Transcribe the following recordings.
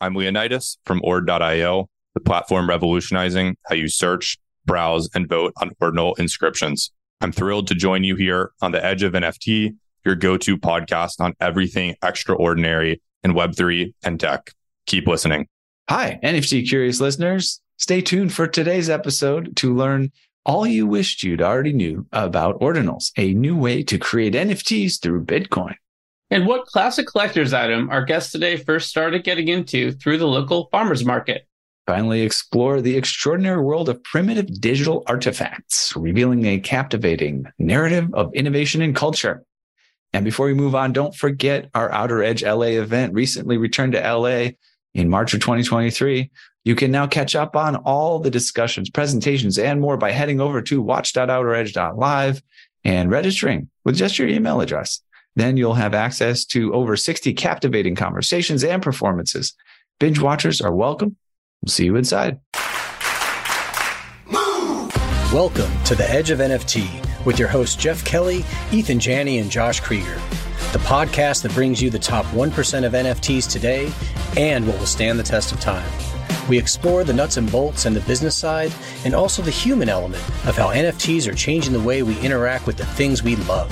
I'm Leonidas from Ord.io, the platform revolutionizing how you search, browse, and vote on ordinal inscriptions. I'm thrilled to join you here on the edge of NFT, your go to podcast on everything extraordinary in Web3 and tech. Keep listening. Hi, NFT curious listeners. Stay tuned for today's episode to learn all you wished you'd already knew about ordinals, a new way to create NFTs through Bitcoin. And what classic collector's item our guest today first started getting into through the local farmer's market? Finally, explore the extraordinary world of primitive digital artifacts, revealing a captivating narrative of innovation and culture. And before we move on, don't forget our Outer Edge LA event recently returned to LA in March of 2023. You can now catch up on all the discussions, presentations, and more by heading over to watch.outeredge.live and registering with just your email address. Then you'll have access to over 60 captivating conversations and performances. Binge watchers are welcome. We'll see you inside. Welcome to the Edge of NFT with your hosts Jeff Kelly, Ethan Janney, and Josh Krieger, the podcast that brings you the top 1% of NFTs today and what will stand the test of time. We explore the nuts and bolts and the business side, and also the human element of how NFTs are changing the way we interact with the things we love.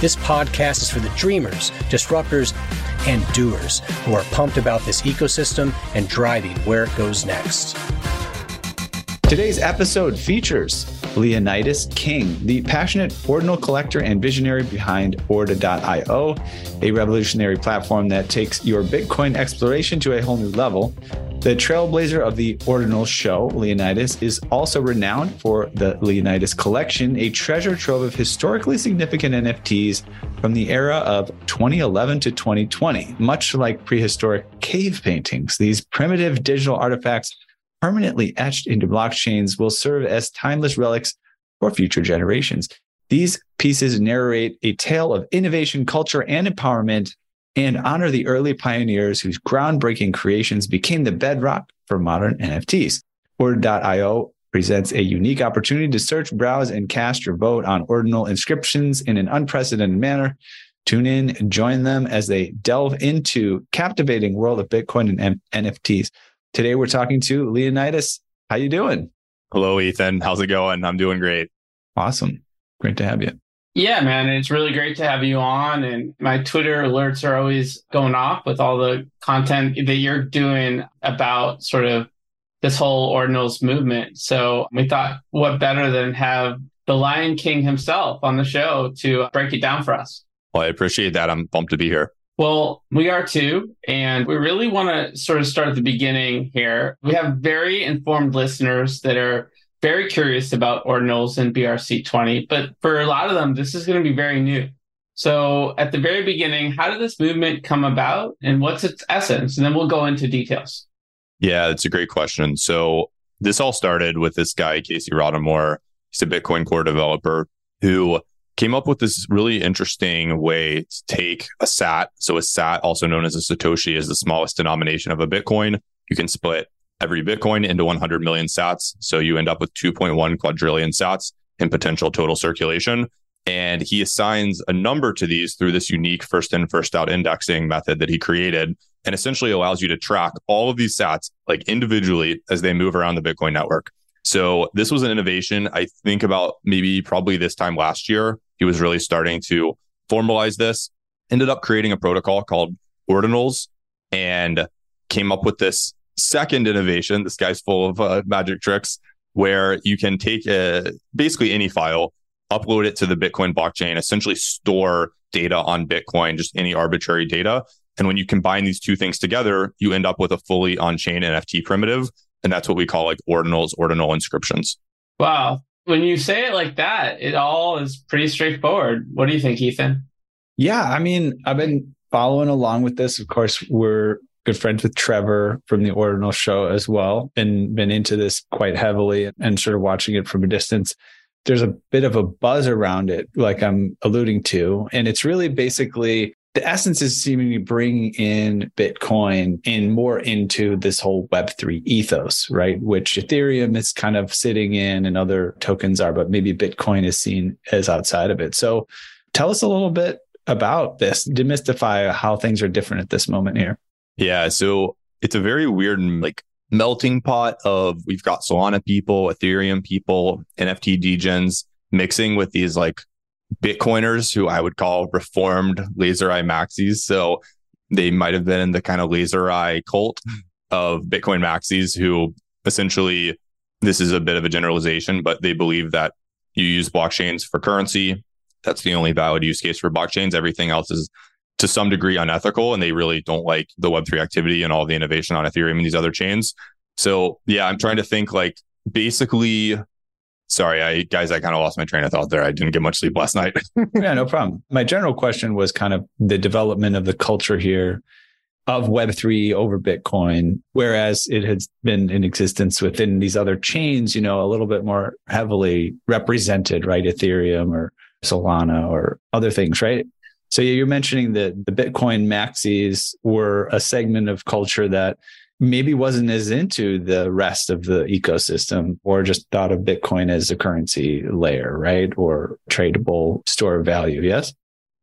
This podcast is for the dreamers, disruptors, and doers who are pumped about this ecosystem and driving where it goes next. Today's episode features Leonidas King, the passionate ordinal collector and visionary behind Ord.io, a revolutionary platform that takes your Bitcoin exploration to a whole new level. The trailblazer of the Ordinal Show, Leonidas, is also renowned for the Leonidas Collection, a treasure trove of historically significant NFTs from the era of 2011 to 2020. Much like prehistoric cave paintings, these primitive digital artifacts permanently etched into blockchains will serve as timeless relics for future generations. These pieces narrate a tale of innovation, culture, and empowerment and honor the early pioneers whose groundbreaking creations became the bedrock for modern NFTs. Ord.io presents a unique opportunity to search, browse, and cast your vote on ordinal inscriptions in an unprecedented manner. Tune in and join them as they delve into captivating world of Bitcoin and M- NFTs. Today we're talking to Leonidas. How you doing? Hello, Ethan. How's it going? I'm doing great. Awesome. Great to have you. Yeah, man, it's really great to have you on. And my Twitter alerts are always going off with all the content that you're doing about sort of this whole ordinals movement. So we thought, what better than have the Lion King himself on the show to break it down for us? Well, I appreciate that. I'm pumped to be here. Well, we are too. And we really want to sort of start at the beginning here. We have very informed listeners that are very curious about ordinals and BRC20, but for a lot of them, this is going to be very new. So, at the very beginning, how did this movement come about and what's its essence? And then we'll go into details. Yeah, it's a great question. So, this all started with this guy, Casey Rodarmor. He's a Bitcoin core developer who came up with this really interesting way to take a SAT. So, a SAT, also known as a Satoshi, is the smallest denomination of a Bitcoin. You can split every Bitcoin into 100 million sats. So you end up with 2.1 quadrillion sats in potential total circulation. And he assigns a number to these through this unique first in, first out indexing method that he created and essentially allows you to track all of these sats like individually as they move around the Bitcoin network. So this was an innovation. I think about maybe probably this time last year, he was really starting to formalize this, ended up creating a protocol called Ordinals and came up with this second innovation, this guy's full of uh, magic tricks, where you can take a, basically any file, upload it to the Bitcoin blockchain, essentially store data on Bitcoin, just any arbitrary data. And when you combine these two things together, you end up with a fully on chain NFT primitive. And that's what we call like ordinals, ordinal inscriptions. Wow. When you say it like that, it all is pretty straightforward. What do you think, Ethan? Yeah. I mean, I've been following along with this. Of course, we're good friends with Trevor from the Ordinal Show as well, and been into this quite heavily and sort of watching it from a distance. There's a bit of a buzz around it, like I'm alluding to. And it's really basically the essence is seeming to bring in Bitcoin in more into this whole Web3 ethos, right? Which Ethereum is kind of sitting in and other tokens are, but maybe Bitcoin is seen as outside of it. So tell us a little bit about this, demystify how things are different at this moment here. Yeah. So it's a very weird like melting pot of we've got Solana people, Ethereum people, NFT degens mixing with these like Bitcoiners who I would call reformed laser eye maxis. So they might have been in the kind of laser eye cult of Bitcoin maxis who essentially, this is a bit of a generalization, but they believe that you use blockchains for currency. That's the only valid use case for blockchains. Everything else is to some degree unethical and they really don't like the web3 activity and all the innovation on ethereum and these other chains. So yeah i'm trying to think like basically sorry i guys i kind of lost my train of thought there. I didn't get much sleep last night. Yeah no problem. My general question was kind of the development of the culture here of web3 over bitcoin whereas it has been in existence within these other chains you know a little bit more heavily represented right? Ethereum or solana or other things right so yeah, you're mentioning that the Bitcoin maxis were a segment of culture that maybe wasn't as into the rest of the ecosystem or just thought of Bitcoin as a currency layer, right? Or tradable store of value. Yes.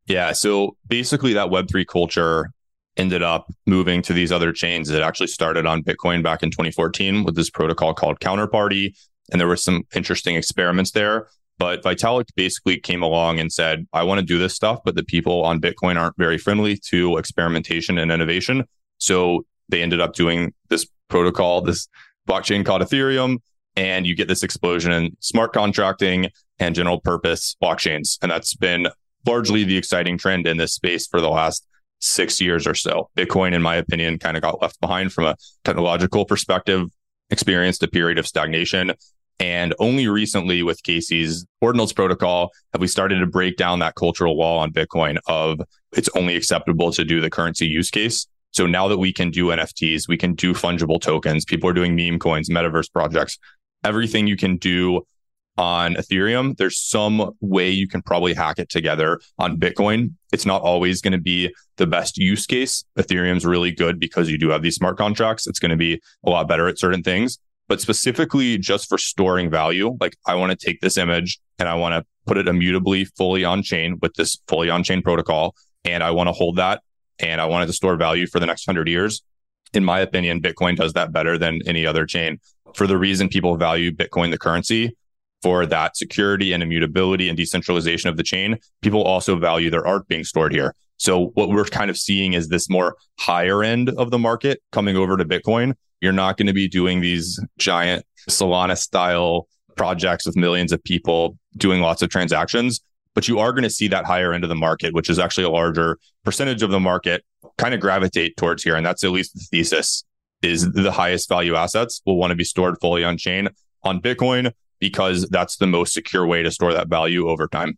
Yeah. So basically that Web3 culture ended up moving to these other chains. It actually started on Bitcoin back in 2014 with this protocol called Counterparty. And there were some interesting experiments there. But Vitalik basically came along and said, I want to do this stuff, but the people on Bitcoin aren't very friendly to experimentation and innovation. So they ended up doing this protocol, this blockchain called Ethereum. And you get this explosion in smart contracting and general purpose blockchains. And that's been largely the exciting trend in this space for the last six years or so. Bitcoin, in my opinion, kind of got left behind from a technological perspective, experienced a period of stagnation. And only recently with Casey's Ordinals protocol have we started to break down that cultural wall on Bitcoin of it's only acceptable to do the currency use case. So now that we can do NFTs, we can do fungible tokens. People are doing meme coins, metaverse projects, everything you can do on Ethereum. There's some way you can probably hack it together on Bitcoin. It's not always going to be the best use case. Ethereum's really good because you do have these smart contracts. It's going to be a lot better at certain things but specifically just for storing value. Like I want to take this image and I want to put it immutably fully on chain with this fully on chain protocol. And I want to hold that and I want it to store value for the next hundred years. In my opinion, Bitcoin does that better than any other chain for the reason people value Bitcoin, the currency for that security and immutability and decentralization of the chain. People also value their art being stored here. So what we're kind of seeing is this more higher end of the market coming over to Bitcoin you're not going to be doing these giant Solana style projects with millions of people doing lots of transactions, but you are going to see that higher end of the market, which is actually a larger percentage of the market kind of gravitate towards here. And that's at least the thesis is the highest value assets will want to be stored fully on chain on Bitcoin because that's the most secure way to store that value over time.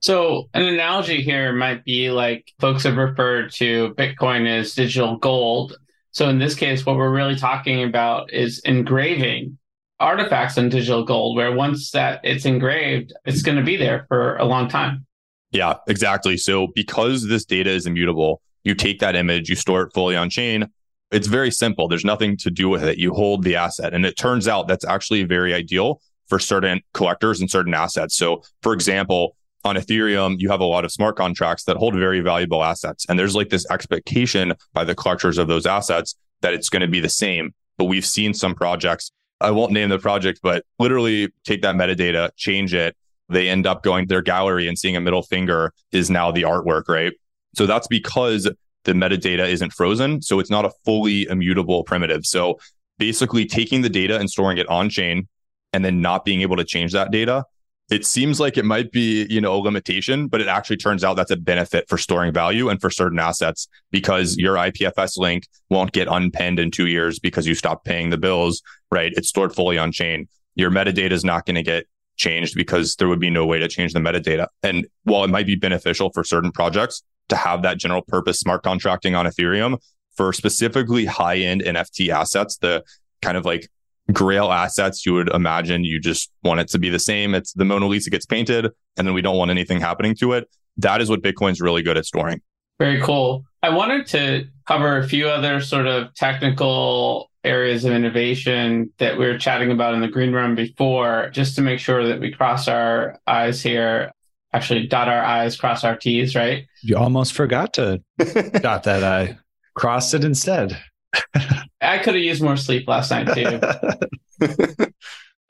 So, an analogy here might be like folks have referred to Bitcoin as digital gold. So in this case, what we're really talking about is engraving artifacts on digital gold, where once that it's engraved, it's going to be there for a long time. Yeah, exactly. So because this data is immutable, you take that image, you store it fully on chain. It's very simple. There's nothing to do with it. You hold the asset. And it turns out that's actually very ideal for certain collectors and certain assets. So, for example, on Ethereum, you have a lot of smart contracts that hold very valuable assets. And there's like this expectation by the collectors of those assets that it's going to be the same. But we've seen some projects, I won't name the project, but literally take that metadata, change it. They end up going to their gallery and seeing a middle finger is now the artwork, right? So that's because the metadata isn't frozen. So it's not a fully immutable primitive. So basically taking the data and storing it on chain and then not being able to change that data it seems like it might be, you know, a limitation, but it actually turns out that's a benefit for storing value and for certain assets because your IPFS link won't get unpinned in two years because you stopped paying the bills, right? It's stored fully on chain. Your metadata is not going to get changed because there would be no way to change the metadata. And while it might be beneficial for certain projects to have that general purpose smart contracting on Ethereum for specifically high end NFT assets, the kind of like grail assets you would imagine you just want it to be the same. It's the mona lisa gets painted and then we don't want anything happening to it. That is what bitcoin's really good at storing. Very cool. I wanted to cover a few other sort of technical areas of innovation that we were chatting about in the green room before just to make sure that we cross our eyes here. Actually dot our i's cross our t's right? You almost forgot to dot that i. Crossed it instead I could have used more sleep last night too.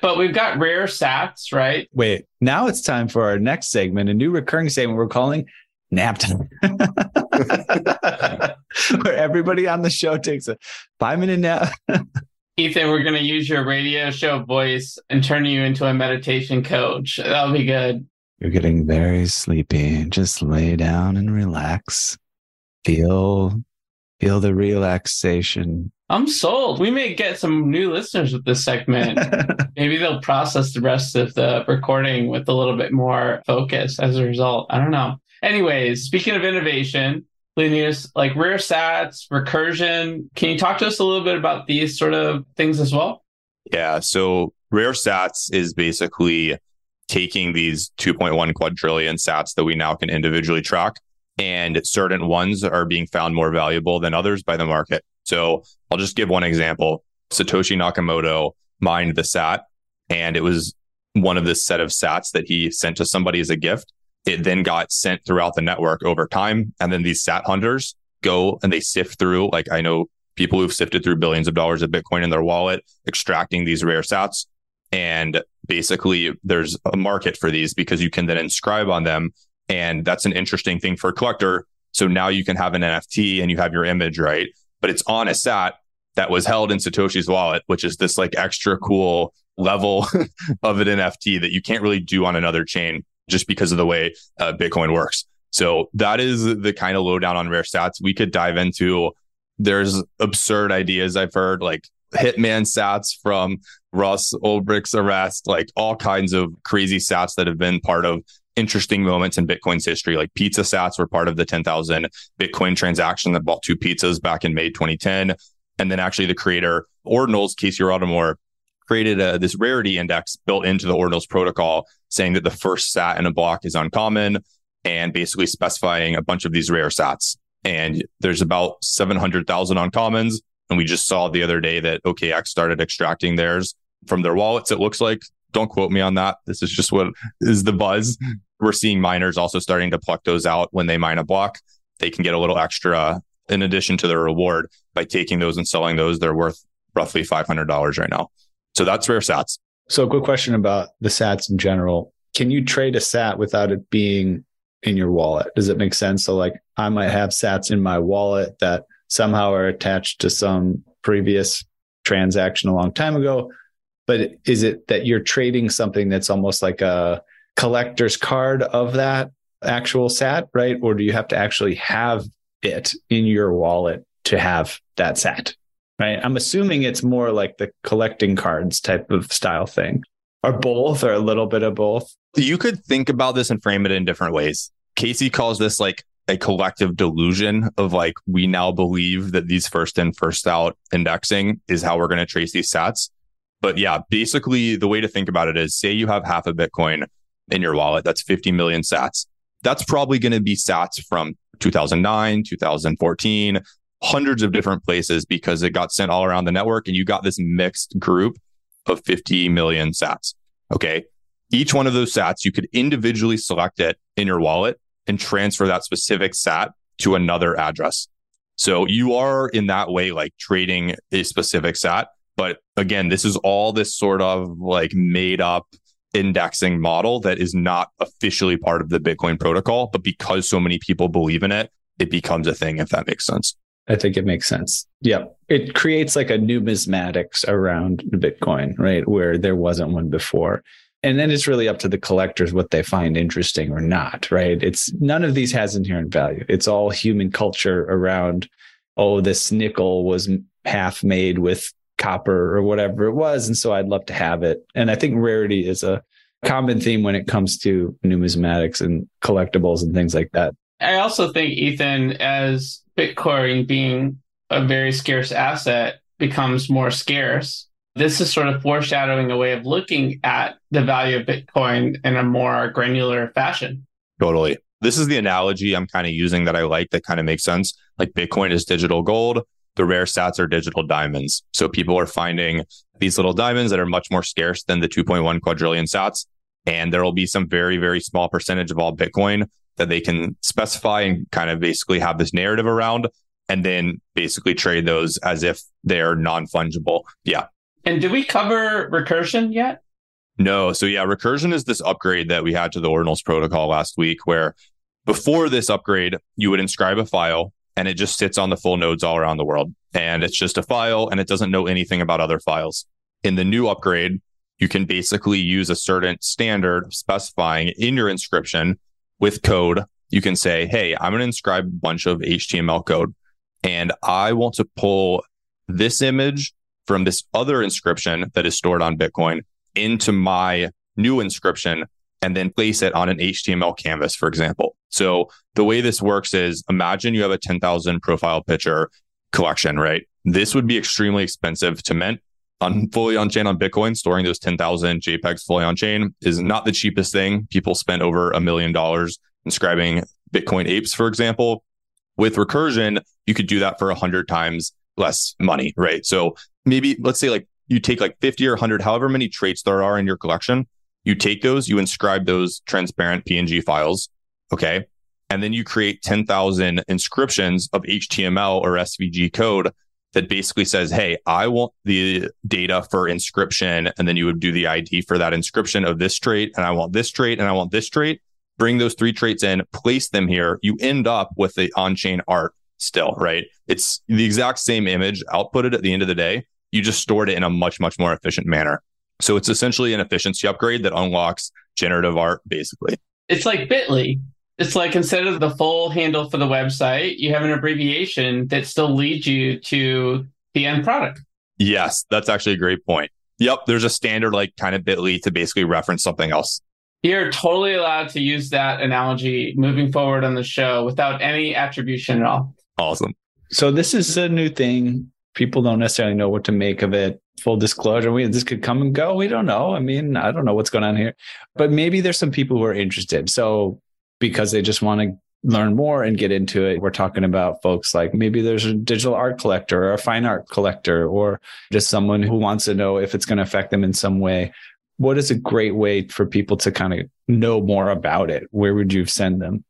but we've got rare sats, right? Wait, now it's time for our next segment, a new recurring segment we're calling nap time. Where everybody on the show takes a five minute nap. Ethan, we're going to use your radio show voice and turn you into a meditation coach. That'll be good. You're getting very sleepy. Just lay down and relax. Feel feel the relaxation. I'm sold. We may get some new listeners with this segment. Maybe they'll process the rest of the recording with a little bit more focus as a result. I don't know. Anyways, speaking of innovation, Leonidas, like rare sats, recursion. Can you talk to us a little bit about these sort of things as well? Yeah. So rare sats is basically taking these 2.1 quadrillion sats that we now can individually track and certain ones are being found more valuable than others by the market. So I'll just give one example. Satoshi Nakamoto mined the sat and it was one of this set of sats that he sent to somebody as a gift it then got sent throughout the network over time. And then these sat hunters go and they sift through, like I know people who've sifted through billions of dollars of Bitcoin in their wallet, extracting these rare sats. And basically, there's a market for these because you can then inscribe on them. And that's an interesting thing for a collector. So now you can have an NFT and you have your image, right? But it's on a sat that was held in Satoshi's wallet, which is this like extra cool level of an NFT that you can't really do on another chain just because of the way uh, Bitcoin works. So that is the kind of lowdown on rare sats we could dive into. There's absurd ideas I've heard, like Hitman sats from Ross Ulbricht's arrest, like all kinds of crazy sats that have been part of interesting moments in Bitcoin's history. Like pizza sats were part of the 10,000 Bitcoin transaction that bought two pizzas back in May 2010. And then actually the creator, Ordinals, Casey Rodarmor, created a, this rarity index built into the Ordinals protocol, saying that the first sat in a block is uncommon and basically specifying a bunch of these rare sats. And there's about 700,000 uncommons. And we just saw the other day that OKX started extracting theirs from their wallets. It looks like, don't quote me on that. This is just what is the buzz. We're seeing miners also starting to pluck those out when they mine a block. They can get a little extra uh, in addition to their reward by taking those and selling those. They're worth roughly $500 right now. So that's rare sats. So, a quick question about the sats in general. Can you trade a sat without it being in your wallet? Does it make sense? So, like, I might have sats in my wallet that somehow are attached to some previous transaction a long time ago. But is it that you're trading something that's almost like a collector's card of that actual sat, right? Or do you have to actually have it in your wallet to have that sat? right? I'm assuming it's more like the collecting cards type of style thing, or both, or a little bit of both. You could think about this and frame it in different ways. Casey calls this like a collective delusion of like, we now believe that these first in, first out indexing is how we're going to trace these sats. But yeah, basically, the way to think about it is say you have half a Bitcoin in your wallet, that's 50 million sats. That's probably going to be sats from 2009, 2014, hundreds of different places because it got sent all around the network and you got this mixed group of 50 million sats. Okay. Each one of those sats, you could individually select it in your wallet and transfer that specific sat to another address. So you are in that way like trading a specific sat. But again, this is all this sort of like made up indexing model that is not officially part of the Bitcoin protocol. But because so many people believe in it, it becomes a thing, if that makes sense. I think it makes sense. Yep. It creates like a numismatics around Bitcoin, right? Where there wasn't one before. And then it's really up to the collectors what they find interesting or not, right? It's none of these has inherent value. It's all human culture around, oh, this nickel was half made with copper or whatever it was. And so I'd love to have it. And I think rarity is a common theme when it comes to numismatics and collectibles and things like that. I also think, Ethan, as Bitcoin being a very scarce asset becomes more scarce, this is sort of foreshadowing a way of looking at the value of Bitcoin in a more granular fashion. Totally. This is the analogy I'm kind of using that I like that kind of makes sense. Like Bitcoin is digital gold, the rare sats are digital diamonds. So people are finding these little diamonds that are much more scarce than the 2.1 quadrillion sats. And there will be some very, very small percentage of all Bitcoin that they can specify and kind of basically have this narrative around. and then basically trade those as if they're non fungible. Yeah. And did we cover recursion yet? No. So yeah, recursion is this upgrade that we had to the Ordinals protocol last week where before this upgrade, you would inscribe a file and it just sits on the full nodes all around the world. And it's just a file and it doesn't know anything about other files. In the new upgrade, you can basically use a certain standard specifying in your inscription with code. You can say, Hey, I'm going to inscribe a bunch of HTML code and I want to pull this image from this other inscription that is stored on Bitcoin into my new inscription and then place it on an HTML canvas, for example. So the way this works is imagine you have a 10,000 profile picture collection, right? This would be extremely expensive to mint on fully on chain on Bitcoin. Storing those 10,000 JPEGs fully on chain is not the cheapest thing. People spend over a million dollars inscribing Bitcoin apes, for example. With recursion, you could do that for a hundred times less money, right? So maybe let's say like you take like 50 or 100, however many traits there are in your collection, you take those, you inscribe those transparent PNG files. Okay. And then you create 10,000 inscriptions of HTML or SVG code that basically says, Hey, I want the data for inscription. And then you would do the ID for that inscription of this trait. And I want this trait and I want this trait. Bring those three traits in, place them here. You end up with the on chain art still, right? It's the exact same image outputted at the end of the day you just stored it in a much, much more efficient manner. So it's essentially an efficiency upgrade that unlocks generative art basically. It's like Bitly. It's like instead of the full handle for the website, you have an abbreviation that still leads you to the end product. Yes, that's actually a great point. Yep, there's a standard like kind of Bitly to basically reference something else. You're totally allowed to use that analogy moving forward on the show without any attribution at all. Awesome. So this is a new thing people don't necessarily know what to make of it. Full disclosure, we this could come and go. We don't know. I mean, I don't know what's going on here, but maybe there's some people who are interested. So because they just want to learn more and get into it, we're talking about folks like maybe there's a digital art collector or a fine art collector or just someone who wants to know if it's going to affect them in some way. What is a great way for people to kind of know more about it? Where would you send them?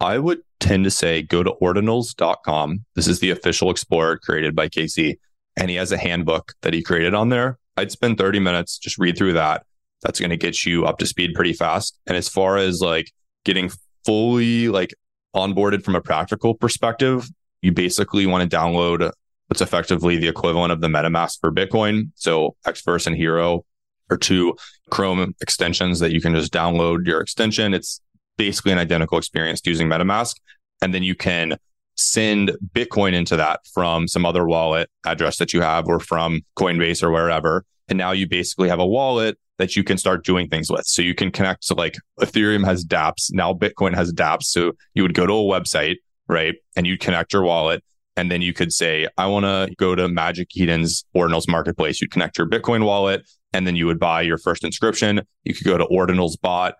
I would tend to say go to ordinals.com. This is the official explorer created by Casey. And he has a handbook that he created on there. I'd spend 30 minutes, just read through that. That's going to get you up to speed pretty fast. And as far as like getting fully like onboarded from a practical perspective, you basically want to download what's effectively the equivalent of the MetaMask for Bitcoin. So Xverse and Hiro are two Chrome extensions that you can just download your extension. It's basically an identical experience using MetaMask. And then you can send Bitcoin into that from some other wallet address that you have or from Coinbase or wherever. And now you basically have a wallet that you can start doing things with. So you can connect to like Ethereum has dApps. Now Bitcoin has dApps. So you would go to a website, right? And you'd connect your wallet. And then you could say, I want to go to Magic Eden's Ordinals Marketplace. You'd connect your Bitcoin wallet and then you would buy your first inscription. You could go to Ordinals Bot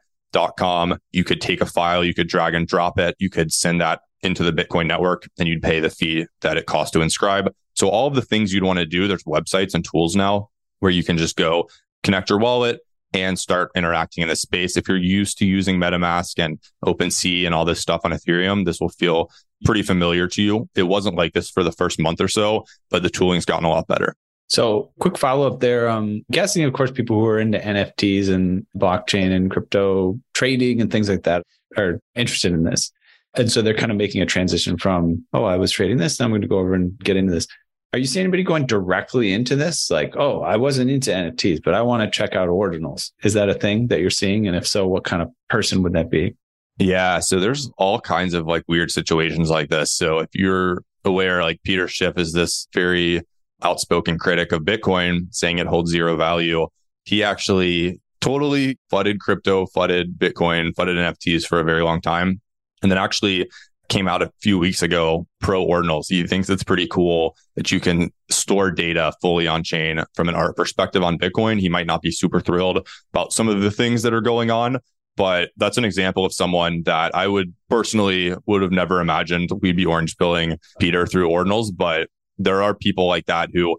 com. You could take a file, you could drag and drop it, you could send that into the Bitcoin network and you'd pay the fee that it costs to inscribe. So all of the things you'd want to do, there's websites and tools now where you can just go connect your wallet and start interacting in this space. If you're used to using MetaMask and OpenSea and all this stuff on Ethereum, this will feel pretty familiar to you. It wasn't like this for the first month or so, but the tooling's gotten a lot better. So, quick follow up there. Um, guessing, of course, people who are into NFTs and blockchain and crypto trading and things like that are interested in this. And so they're kind of making a transition from, oh, I was trading this. Now I'm going to go over and get into this. Are you seeing anybody going directly into this? Like, oh, I wasn't into NFTs, but I want to check out ordinals. Is that a thing that you're seeing? And if so, what kind of person would that be? Yeah. So there's all kinds of like weird situations like this. So if you're aware, like Peter Schiff is this very outspoken critic of Bitcoin saying it holds zero value. He actually totally flooded crypto, flooded Bitcoin, flooded NFTs for a very long time. And then actually came out a few weeks ago pro ordinals. He thinks it's pretty cool that you can store data fully on chain from an art perspective on Bitcoin. He might not be super thrilled about some of the things that are going on, but that's an example of someone that I would personally would have never imagined we'd be orange pilling Peter through ordinals, but there are people like that who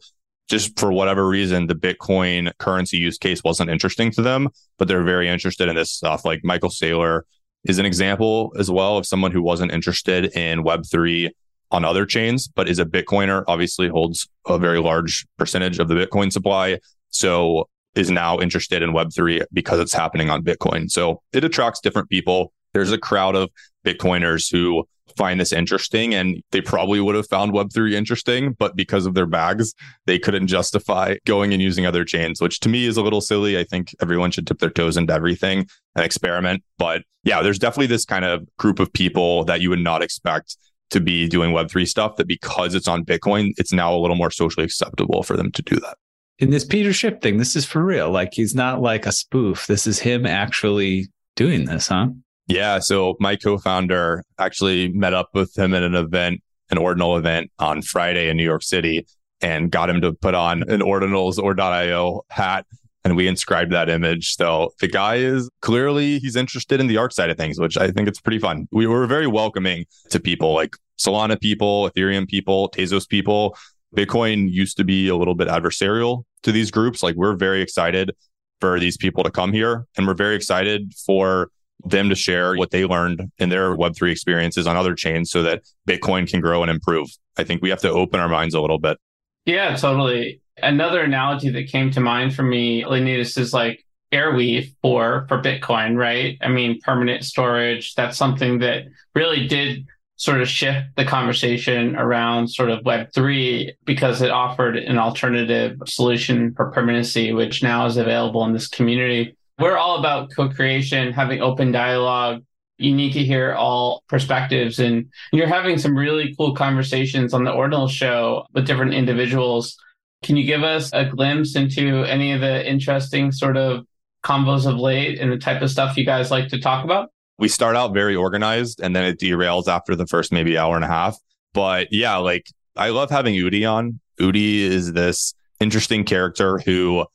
just for whatever reason, the Bitcoin currency use case wasn't interesting to them, but they're very interested in this stuff. Like Michael Saylor is an example as well of someone who wasn't interested in Web3 on other chains, but is a Bitcoiner, obviously holds a very large percentage of the Bitcoin supply. So is now interested in Web3 because it's happening on Bitcoin. So it attracts different people. There's a crowd of Bitcoiners who find this interesting and they probably would have found web3 interesting but because of their bags they couldn't justify going and using other chains which to me is a little silly. I think everyone should dip their toes into everything and experiment. But yeah there's definitely this kind of group of people that you would not expect to be doing web3 stuff that because it's on bitcoin it's now a little more socially acceptable for them to do that. In this peter schiff thing this is for real. Like he's not like a spoof. This is him actually doing this huh yeah. So my co-founder actually met up with him at an event, an ordinal event on Friday in New York City and got him to put on an ordinals ord.io hat. And we inscribed that image. So the guy is clearly he's interested in the art side of things, which I think it's pretty fun. We were very welcoming to people like Solana people, Ethereum people, Tezos people. Bitcoin used to be a little bit adversarial to these groups. Like we're very excited for these people to come here and we're very excited for them to share what they learned in their Web3 experiences on other chains so that Bitcoin can grow and improve. I think we have to open our minds a little bit. Yeah, totally. Another analogy that came to mind for me, Leonidas, is like Arweave for for Bitcoin, right? I mean, permanent storage. That's something that really did sort of shift the conversation around sort of Web3 because it offered an alternative solution for permanency, which now is available in this community we're all about co-creation, having open dialogue. You need to hear all perspectives, and you're having some really cool conversations on the Ordinal show with different individuals. Can you give us a glimpse into any of the interesting sort of combos of late and the type of stuff you guys like to talk about? We start out very organized and then it derails after the first maybe hour and a half. But yeah, like I love having Udi on. Udi is this interesting character who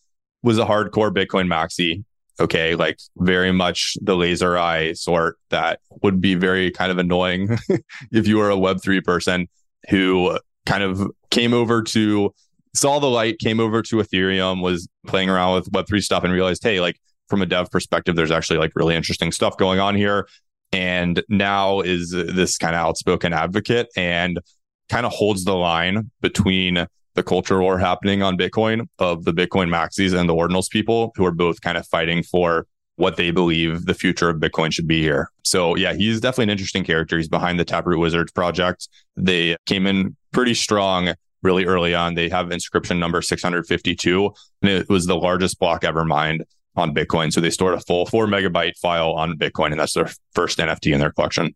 was a hardcore Bitcoin maxi okay, like very much the laser eye sort that would be very kind of annoying if you were a Web3 person who kind of came over to saw the light, came over to Ethereum, was playing around with Web3 stuff and realized, hey, like from a dev perspective, there's actually like really interesting stuff going on here. And now is this kind of outspoken advocate and kind of holds the line between the culture war happening on Bitcoin of the Bitcoin maxis and the ordinals people who are both kind of fighting for what they believe the future of Bitcoin should be here. So yeah, he's definitely an interesting character. He's behind the Taproot Wizards project. They came in pretty strong really early on. They have inscription number 652, and it was the largest block ever mined on Bitcoin. So they stored a full four megabyte file on Bitcoin, and that's their first NFT in their collection.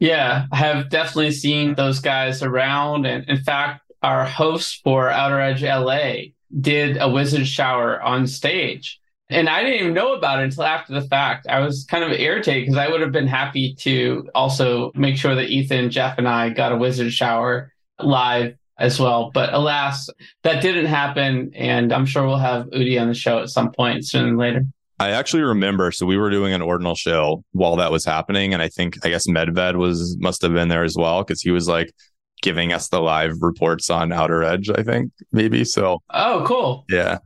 Yeah, I have definitely seen those guys around. And in fact, our host for Outer Edge LA did a wizard shower on stage. And I didn't even know about it until after the fact. I was kind of irritated because I would have been happy to also make sure that Ethan, Jeff, and I got a wizard shower live as well. But alas, that didn't happen. And I'm sure we'll have Udi on the show at some point sooner than later. I actually remember. So we were doing an ordinal show while that was happening, and I think I guess Medved was must have been there as well because he was like, giving us the live reports on Outer Edge, I think, maybe. So, oh, cool. Yeah.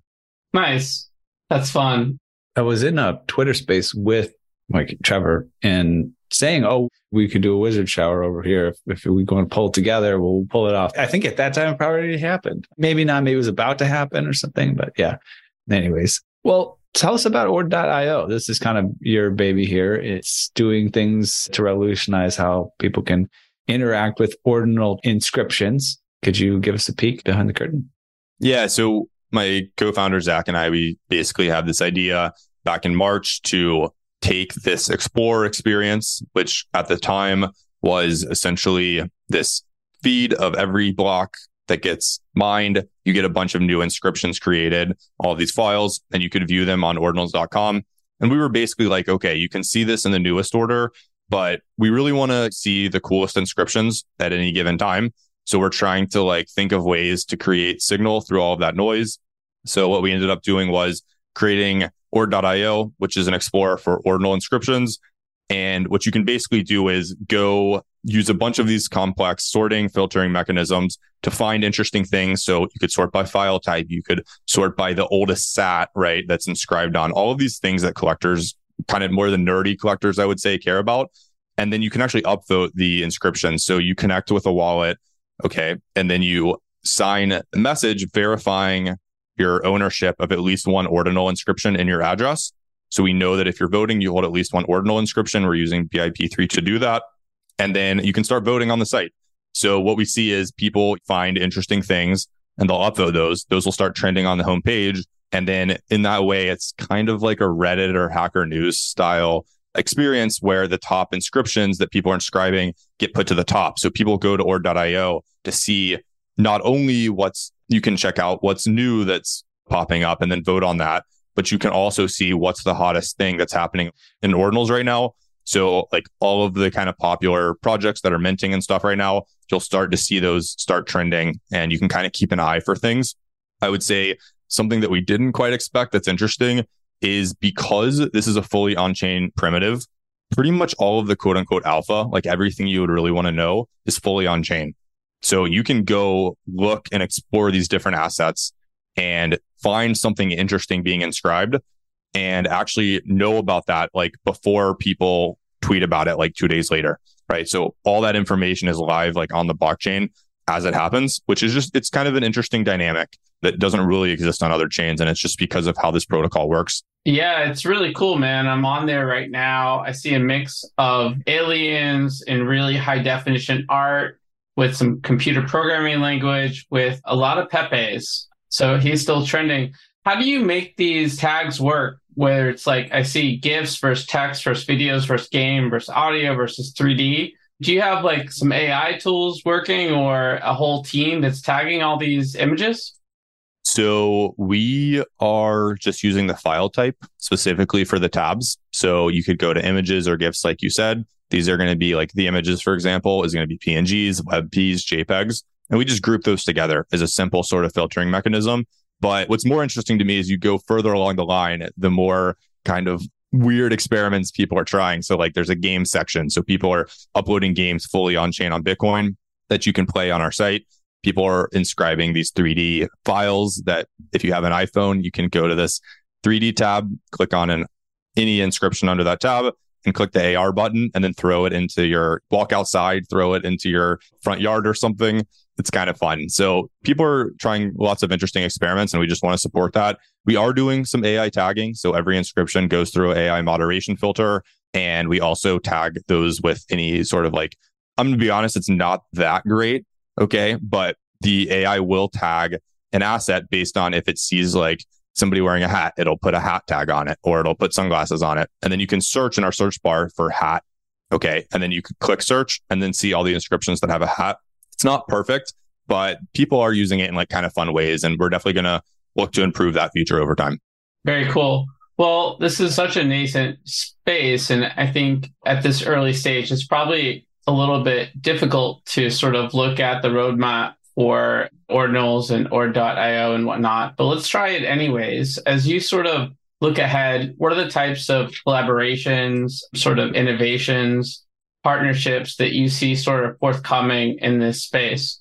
Nice. That's fun. I was in a Twitter space with like Trevor and saying, oh, we could do a wizard shower over here. If, if we go and pull it together, we'll pull it off. I think at that time it probably happened. Maybe not. Maybe it was about to happen or something. But yeah. Anyways, well, tell us about ord.io. This is kind of your baby here. It's doing things to revolutionize how people can interact with ordinal inscriptions. Could you give us a peek behind the curtain? Yeah. So my co-founder Zach and I, we basically have this idea back in March to take this Explorer experience, which at the time was essentially this feed of every block that gets mined. You get a bunch of new inscriptions created, all these files, and you could view them on ordinals.com. And we were basically like, okay, you can see this in the newest order, but we really want to see the coolest inscriptions at any given time. So we're trying to like think of ways to create signal through all of that noise. So what we ended up doing was creating ord.io, which is an explorer for ordinal inscriptions. And what you can basically do is go use a bunch of these complex sorting, filtering mechanisms to find interesting things. So you could sort by file type. You could sort by the oldest sat, right? That's inscribed on all of these things that collectors kind of more the nerdy collectors, I would say, care about. And then you can actually upvote the inscription. So you connect with a wallet. Okay. And then you sign a message verifying your ownership of at least one ordinal inscription in your address. So we know that if you're voting, you hold at least one ordinal inscription. We're using BIP3 to do that. And then you can start voting on the site. So what we see is people find interesting things and they'll upvote those. Those will start trending on the homepage. And then in that way, it's kind of like a Reddit or Hacker News style experience where the top inscriptions that people are inscribing get put to the top. So people go to ord.io to see not only what's you can check out what's new that's popping up and then vote on that, but you can also see what's the hottest thing that's happening in ordinals right now. So like all of the kind of popular projects that are minting and stuff right now, you'll start to see those start trending and you can kind of keep an eye for things. I would say something that we didn't quite expect that's interesting is because this is a fully on-chain primitive, pretty much all of the quote unquote alpha, like everything you would really want to know is fully on chain. So you can go look and explore these different assets and find something interesting being inscribed and actually know about that like before people tweet about it like two days later. Right. So all that information is live like on the blockchain as it happens, which is just, it's kind of an interesting dynamic that doesn't really exist on other chains. And it's just because of how this protocol works. Yeah, it's really cool, man. I'm on there right now. I see a mix of aliens and really high definition art with some computer programming language with a lot of Pepe's. So he's still trending. How do you make these tags work? Whether it's like I see GIFs versus text versus videos versus game versus audio versus 3D. Do you have like some AI tools working or a whole team that's tagging all these images? So we are just using the file type specifically for the tabs. So you could go to images or GIFs, like you said. These are going to be like the images, for example, is going to be PNGs, WebPs, JPEGs. And we just group those together as a simple sort of filtering mechanism. But what's more interesting to me is you go further along the line, the more kind of weird experiments people are trying. So like there's a game section. So people are uploading games fully on chain on Bitcoin that you can play on our site people are inscribing these 3D files that if you have an iPhone, you can go to this 3D tab, click on an any inscription under that tab and click the AR button and then throw it into your walk outside, throw it into your front yard or something. It's kind of fun. So people are trying lots of interesting experiments and we just want to support that. We are doing some AI tagging. So every inscription goes through AI moderation filter. And we also tag those with any sort of like, I'm going to be honest, it's not that great Okay. But the AI will tag an asset based on if it sees like somebody wearing a hat, it'll put a hat tag on it or it'll put sunglasses on it. And then you can search in our search bar for hat. Okay. And then you can click search and then see all the inscriptions that have a hat. It's not perfect, but people are using it in like kind of fun ways. And we're definitely going to look to improve that feature over time. Very cool. Well, this is such a nascent space. And I think at this early stage, it's probably a little bit difficult to sort of look at the roadmap for ordinals and ord.io and whatnot. But let's try it anyways. As you sort of look ahead, what are the types of collaborations, sort of innovations, partnerships that you see sort of forthcoming in this space?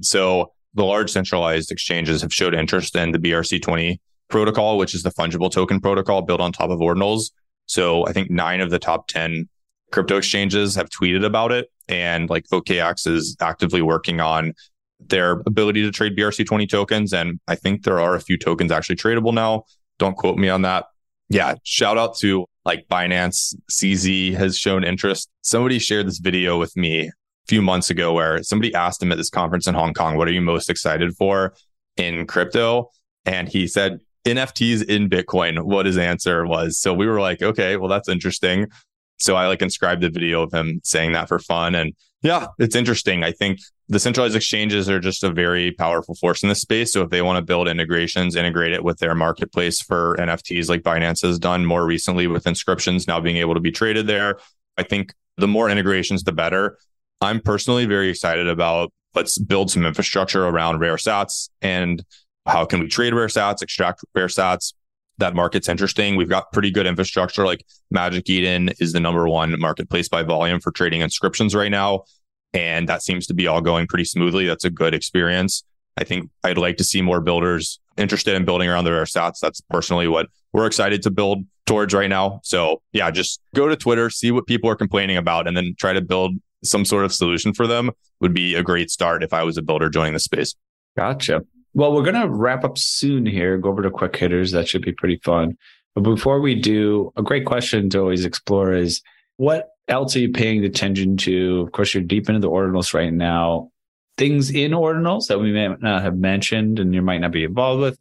So the large centralized exchanges have showed interest in the BRC20 protocol, which is the fungible token protocol built on top of ordinals. So I think nine of the top 10 crypto exchanges have tweeted about it. And like OKX is actively working on their ability to trade BRC20 tokens. And I think there are a few tokens actually tradable now. Don't quote me on that. Yeah. Shout out to like Binance, CZ has shown interest. Somebody shared this video with me a few months ago where somebody asked him at this conference in Hong Kong, what are you most excited for in crypto? And he said, NFTs in Bitcoin, what his answer was. So we were like, okay, well, that's interesting. So I like inscribed the video of him saying that for fun. And yeah, it's interesting. I think the centralized exchanges are just a very powerful force in this space. So if they want to build integrations, integrate it with their marketplace for NFTs, like Binance has done more recently with inscriptions now being able to be traded there, I think the more integrations, the better. I'm personally very excited about let's build some infrastructure around rare sats and how can we trade rare sats, extract rare sats, that market's interesting. We've got pretty good infrastructure. Like Magic Eden is the number one marketplace by volume for trading inscriptions right now. And that seems to be all going pretty smoothly. That's a good experience. I think I'd like to see more builders interested in building around their sats. That's personally what we're excited to build towards right now. So yeah, just go to Twitter, see what people are complaining about, and then try to build some sort of solution for them would be a great start if I was a builder joining the space. Gotcha. Well, we're going to wrap up soon here, go over to quick hitters. That should be pretty fun. But before we do, a great question to always explore is what else are you paying attention to? Of course, you're deep into the ordinals right now. Things in ordinals that we may not have mentioned and you might not be involved with,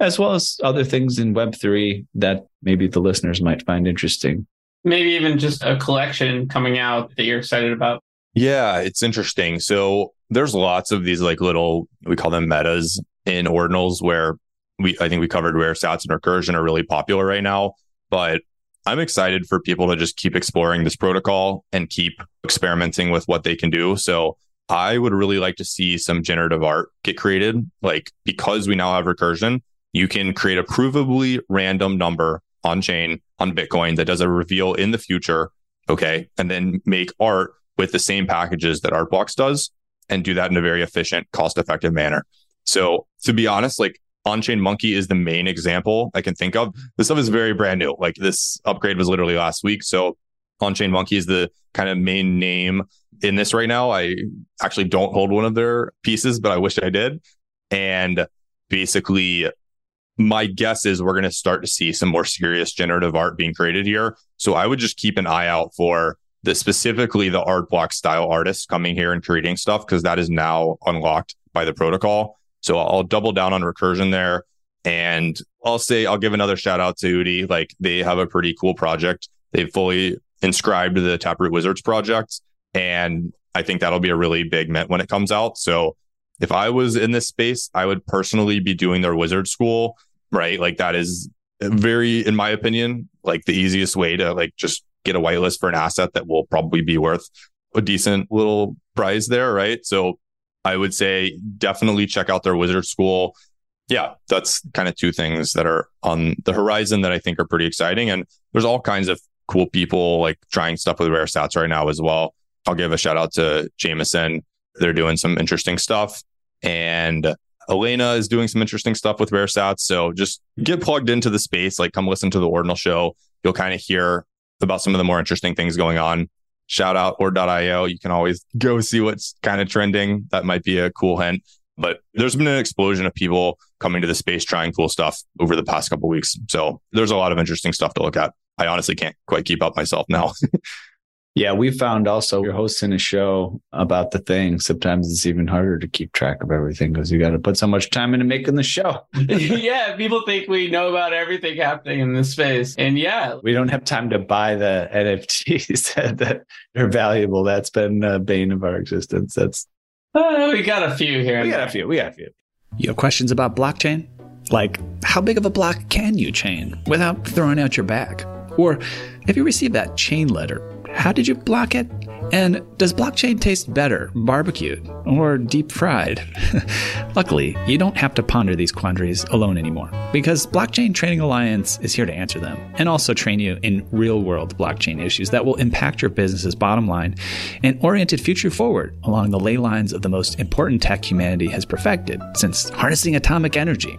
as well as other things in Web3 that maybe the listeners might find interesting. Maybe even just a collection coming out that you're excited about. Yeah, it's interesting. So there's lots of these like little, we call them metas in ordinals where we, I think we covered where sats and recursion are really popular right now. But I'm excited for people to just keep exploring this protocol and keep experimenting with what they can do. So I would really like to see some generative art get created. Like because we now have recursion, you can create a provably random number on chain on Bitcoin that does a reveal in the future. Okay. And then make art with the same packages that Artblocks does and do that in a very efficient, cost effective manner. So to be honest, like on-chain monkey is the main example I can think of. This stuff is very brand new. Like this upgrade was literally last week. So on-chain monkey is the kind of main name in this right now. I actually don't hold one of their pieces, but I wish I did. And basically my guess is we're going to start to see some more serious generative art being created here. So I would just keep an eye out for the specifically the art block style artists coming here and creating stuff because that is now unlocked by the protocol. So I'll double down on recursion there. And I'll say, I'll give another shout out to Udi. Like they have a pretty cool project. They've fully inscribed the Taproot Wizards project. And I think that'll be a really big mint when it comes out. So if I was in this space, I would personally be doing their wizard school, right? Like that is very, in my opinion, like the easiest way to like just get a whitelist for an asset that will probably be worth a decent little prize there, right? So I would say definitely check out their wizard school. Yeah, that's kind of two things that are on the horizon that I think are pretty exciting. And there's all kinds of cool people like trying stuff with rare sats right now as well. I'll give a shout out to Jameson. They're doing some interesting stuff. And Elena is doing some interesting stuff with rare sats. So just get plugged into the space, like come listen to the Ordinal show. You'll kind of hear about some of the more interesting things going on shout out ord.io. You can always go see what's kind of trending. That might be a cool hint. But there's been an explosion of people coming to the space trying cool stuff over the past couple weeks. So there's a lot of interesting stuff to look at. I honestly can't quite keep up myself now. Yeah, we found also you're hosting a show about the thing. Sometimes it's even harder to keep track of everything because you got to put so much time into making the show. yeah, people think we know about everything happening in this space. And yeah, we don't have time to buy the NFTs that are valuable. That's been a bane of our existence. That's uh, we got a few here. We got a few. We got a few. You have questions about blockchain? Like, how big of a block can you chain without throwing out your back? Or have you received that chain letter how did you block it? And does blockchain taste better, barbecued or deep fried? Luckily, you don't have to ponder these quandaries alone anymore because Blockchain Training Alliance is here to answer them and also train you in real world blockchain issues that will impact your business's bottom line and orient it future forward along the ley lines of the most important tech humanity has perfected since harnessing atomic energy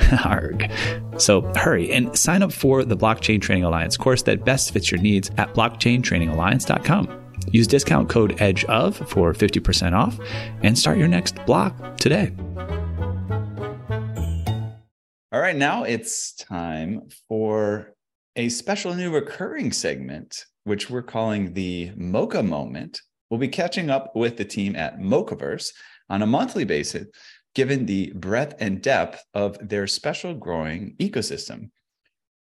Arg. So hurry and sign up for the Blockchain Training Alliance course that best fits your needs at blockchaintrainingalliance.com. Use discount code EDGEOF for 50% off and start your next block today. All right, now it's time for a special new recurring segment, which we're calling the Mocha Moment. We'll be catching up with the team at Mochaverse on a monthly basis given the breadth and depth of their special growing ecosystem.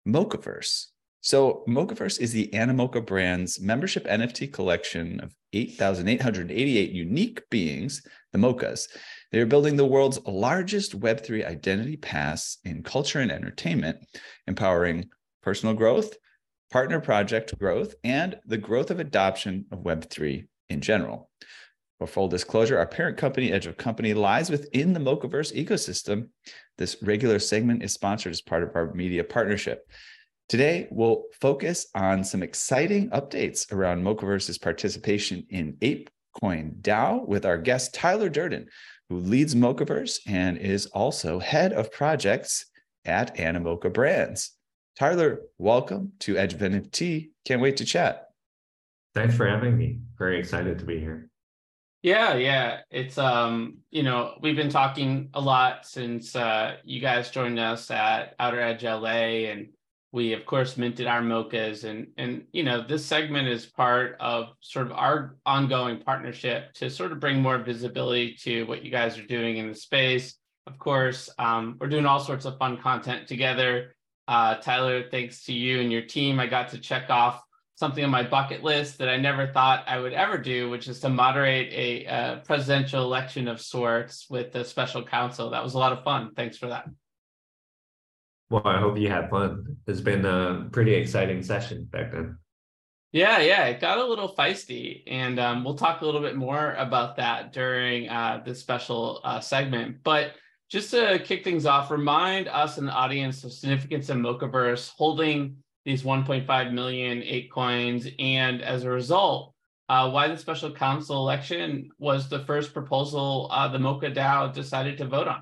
Mochaverse. So, Mochaverse is the Animoca brand's membership NFT collection of 8,888 unique beings, the Mochas. They are building the world's largest Web3 identity pass in culture and entertainment, empowering personal growth, partner project growth, and the growth of adoption of Web3 in general. For full disclosure, our parent company, Edge of Company, lies within the Mochaverse ecosystem. This regular segment is sponsored as part of our media partnership. Today, we'll focus on some exciting updates around Mochaverse's participation in ApeCoin DAO with our guest, Tyler Durden, who leads Mochaverse and is also head of projects at Animoca Brands. Tyler, welcome to Edge of NFT. Can't wait to chat. Thanks for having me. Very excited to be here. Yeah, yeah. It's um, you know, we've been talking a lot since uh you guys joined us at Outer Edge LA and we of course minted our mochas and and you know, this segment is part of sort of our ongoing partnership to sort of bring more visibility to what you guys are doing in the space. Of course, um, we're doing all sorts of fun content together. Uh, Tyler, thanks to you and your team, I got to check off something on my bucket list that I never thought I would ever do, which is to moderate a, a presidential election of sorts with the special council. That was a lot of fun. Thanks for that. Well, I hope you had fun. It's been a pretty exciting session back then. Yeah, yeah, it got a little feisty, and um, we'll talk a little bit more about that during uh, this special uh, segment. But just to kick things off, remind us and the audience of significance of Mochaverse holding these 1.5 million ApeCoins, and as a result, uh, why the special council election was the first proposal uh, the Mocha DAO decided to vote on.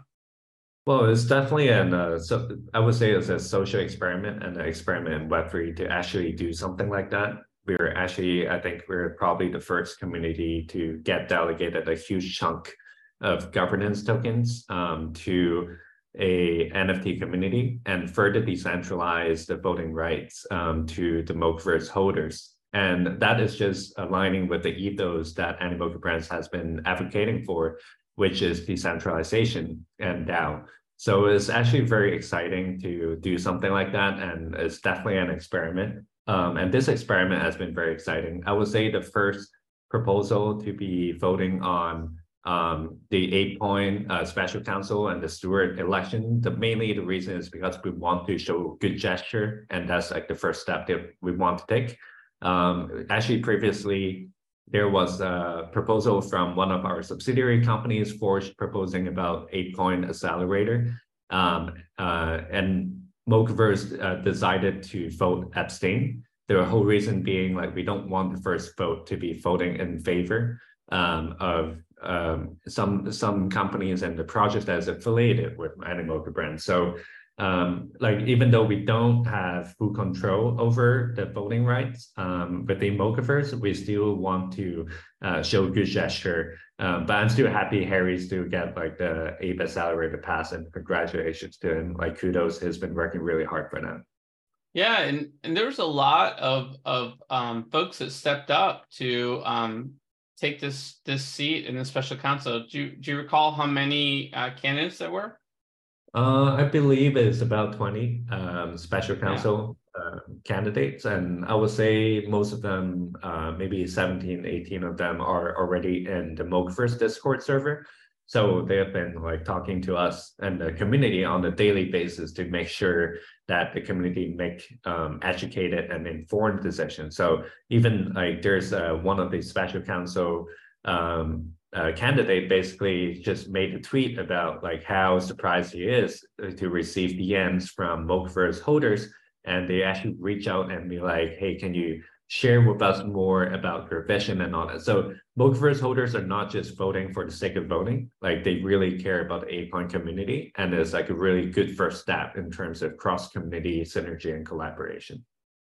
Well, it's definitely an uh, so I would say it's a social experiment and an experiment in Web3 to actually do something like that. We're actually, I think, we're probably the first community to get delegated a huge chunk of governance tokens um, to a NFT community and further decentralize the voting rights um, to the Mochaverse holders. And that is just aligning with the ethos that Animoca Brands has been advocating for, which is decentralization and DAO. So it's actually very exciting to do something like that. And it's definitely an experiment. Um, and this experiment has been very exciting. I would say the first proposal to be voting on um, the ApeCoin uh, special council and the steward election. The mainly the reason is because we want to show good gesture, and that's like the first step that we want to take. Um, actually, previously there was a proposal from one of our subsidiary companies, Forge, proposing about ApeCoin accelerator, um, uh, and Mochaverse uh, decided to vote abstain. The whole reason being like we don't want the first vote to be voting in favor um, of um, some some companies and the projects that is affiliated with Animoca brand. So um, like even though we don't have full control over the voting rights um, with the Mochaverse, we still want to uh, show good gesture. Um, but I'm still happy Harry still get like the ABA salary to pass and congratulations to him. Like kudos, he's been working really hard for that. Yeah, and and there was a lot of of um, folks that stepped up to um, take this this seat in the special council. Do you, do you recall how many uh, candidates there were? Uh, I believe it's about 20 um, special council yeah. uh, candidates. And I would say most of them, uh, maybe 17, 18 of them are already in the Mochaverse Discord server. So they have been like talking to us and the community on a daily basis to make sure that the community make um, educated and informed decisions. So even like there's uh, one of the special council um, uh, candidate basically just made a tweet about like how surprised he is to receive DMs from Mochaverse holders, and they actually reach out and be like, "Hey, can you share with us more about your vision and all that. So Mochaverse holders are not just voting for the sake of voting, like they really care about the ApeCoin community. And it's like a really good first step in terms of cross-community synergy and collaboration.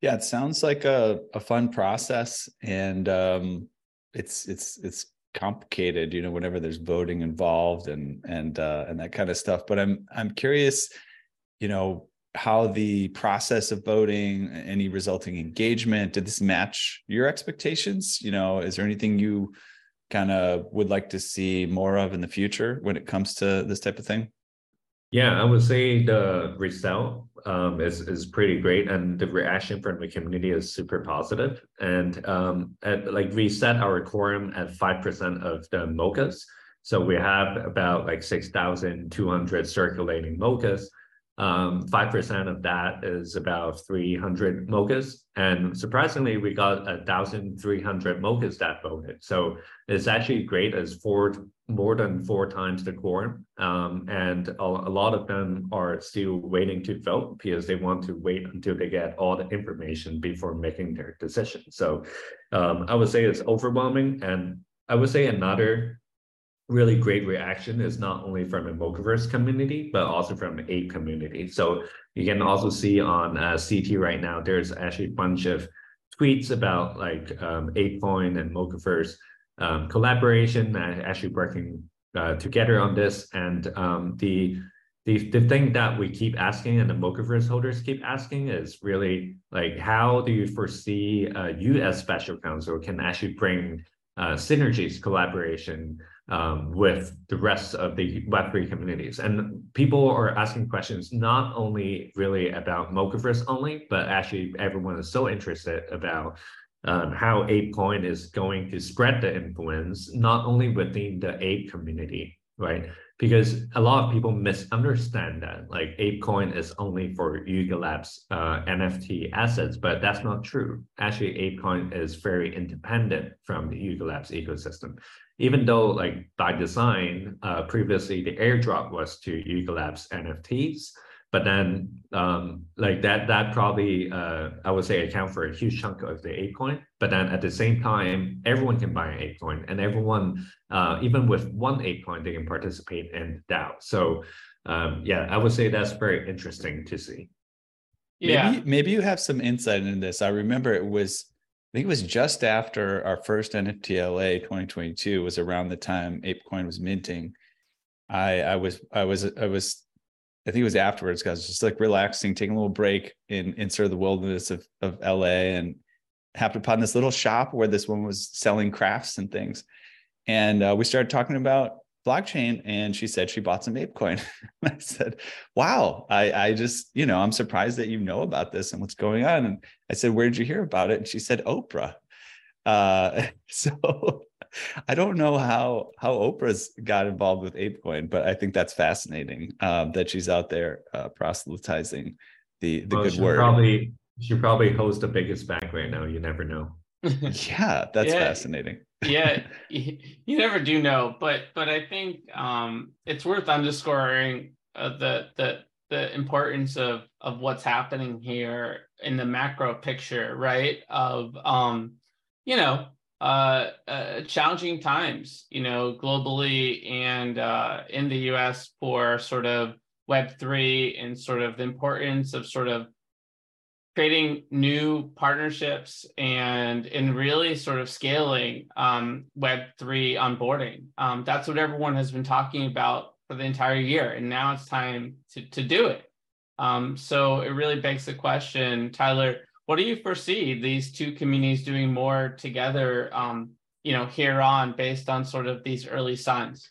Yeah, it sounds like a, a fun process. And um, it's it's it's complicated, you know, whenever there's voting involved and and uh, and that kind of stuff. But I'm I'm curious, you know, how the process of voting, any resulting engagement, did this match your expectations? You know, is there anything you kind of would like to see more of in the future when it comes to this type of thing? Yeah, I would say the result um, is is pretty great, and the reaction from the community is super positive. And um, at, like we set our quorum at five percent of the mochas, so we have about like six thousand two hundred circulating mochas um, 5% of that is about 300 mochas. And surprisingly, we got 1,300 mochas that voted. So it's actually great as four, more than four times the quorum. Um, and a, a, lot of them are still waiting to vote because they want to wait until they get all the information before making their decision. So um, I would say it's overwhelming. And I would say another really great reaction is not only from the Mochaverse community, but also from the Ape community. So you can also see on uh, CT right now, there's actually a bunch of tweets about like um, ApeCoin and Mochaverse um, collaboration and actually working uh, together on this. And um, the, the the thing that we keep asking and the Mochaverse holders keep asking is really like, how do you foresee uh, you as special council can actually bring uh, synergies, collaboration, um, with the rest of the Web3 communities. And people are asking questions not only really about Mochaverse only, but actually everyone is so interested about um, how ApeCoin is going to spread the influence, not only within the Ape community, right? Because a lot of people misunderstand that like ApeCoin is only for Yuga Labs uh, NFT assets, but that's not true. Actually, ApeCoin is very independent from the Yuga Labs ecosystem even though like by design, uh, previously the airdrop was to Yuga Labs NFTs, but then um, like that that probably uh, I would say account for a huge chunk of the ApeCoin. But then at the same time, everyone can buy an ApeCoin, and everyone uh, even with one ApeCoin, they can participate in DAO. So um, yeah, I would say that's very interesting to see. Yeah. Maybe maybe you have some insight into this. I remember it was I think it was just after our first NFTLA 2022 was around the time ApeCoin was minting. I I was I was I was I think it was afterwards because just like relaxing, taking a little break in in sort of the wilderness of of LA and happened upon this little shop where this one was selling crafts and things. And uh, we started talking about blockchain and she said she bought some ApeCoin. I said, wow, I, I just, you know, I'm surprised that you know about this and what's going on. And I said, where did you hear about it? And she said, Oprah. Uh, so I don't know how, how Oprah's got involved with ApeCoin, but I think that's fascinating um, that she's out there uh, proselytizing the, the well, good word. Probably, she probably holds the biggest bank right now. You never know. yeah, that's yeah. fascinating yeah, you, never do know, but but I think um, it's worth underscoring uh, the the the importance of of what's happening here in the macro picture, right? Of um, you know, uh, uh, challenging times, you know, globally and uh, in the U.S. for sort of Web three and sort of the importance of sort of creating new partnerships and in really sort of scaling um, Web3 onboarding. Um, that's what everyone has been talking about for the entire year. And now it's time to, to do it. Um, so it really begs the question, Tyler, what do you foresee these two communities doing more together, um, you know, here on based on sort of these early signs?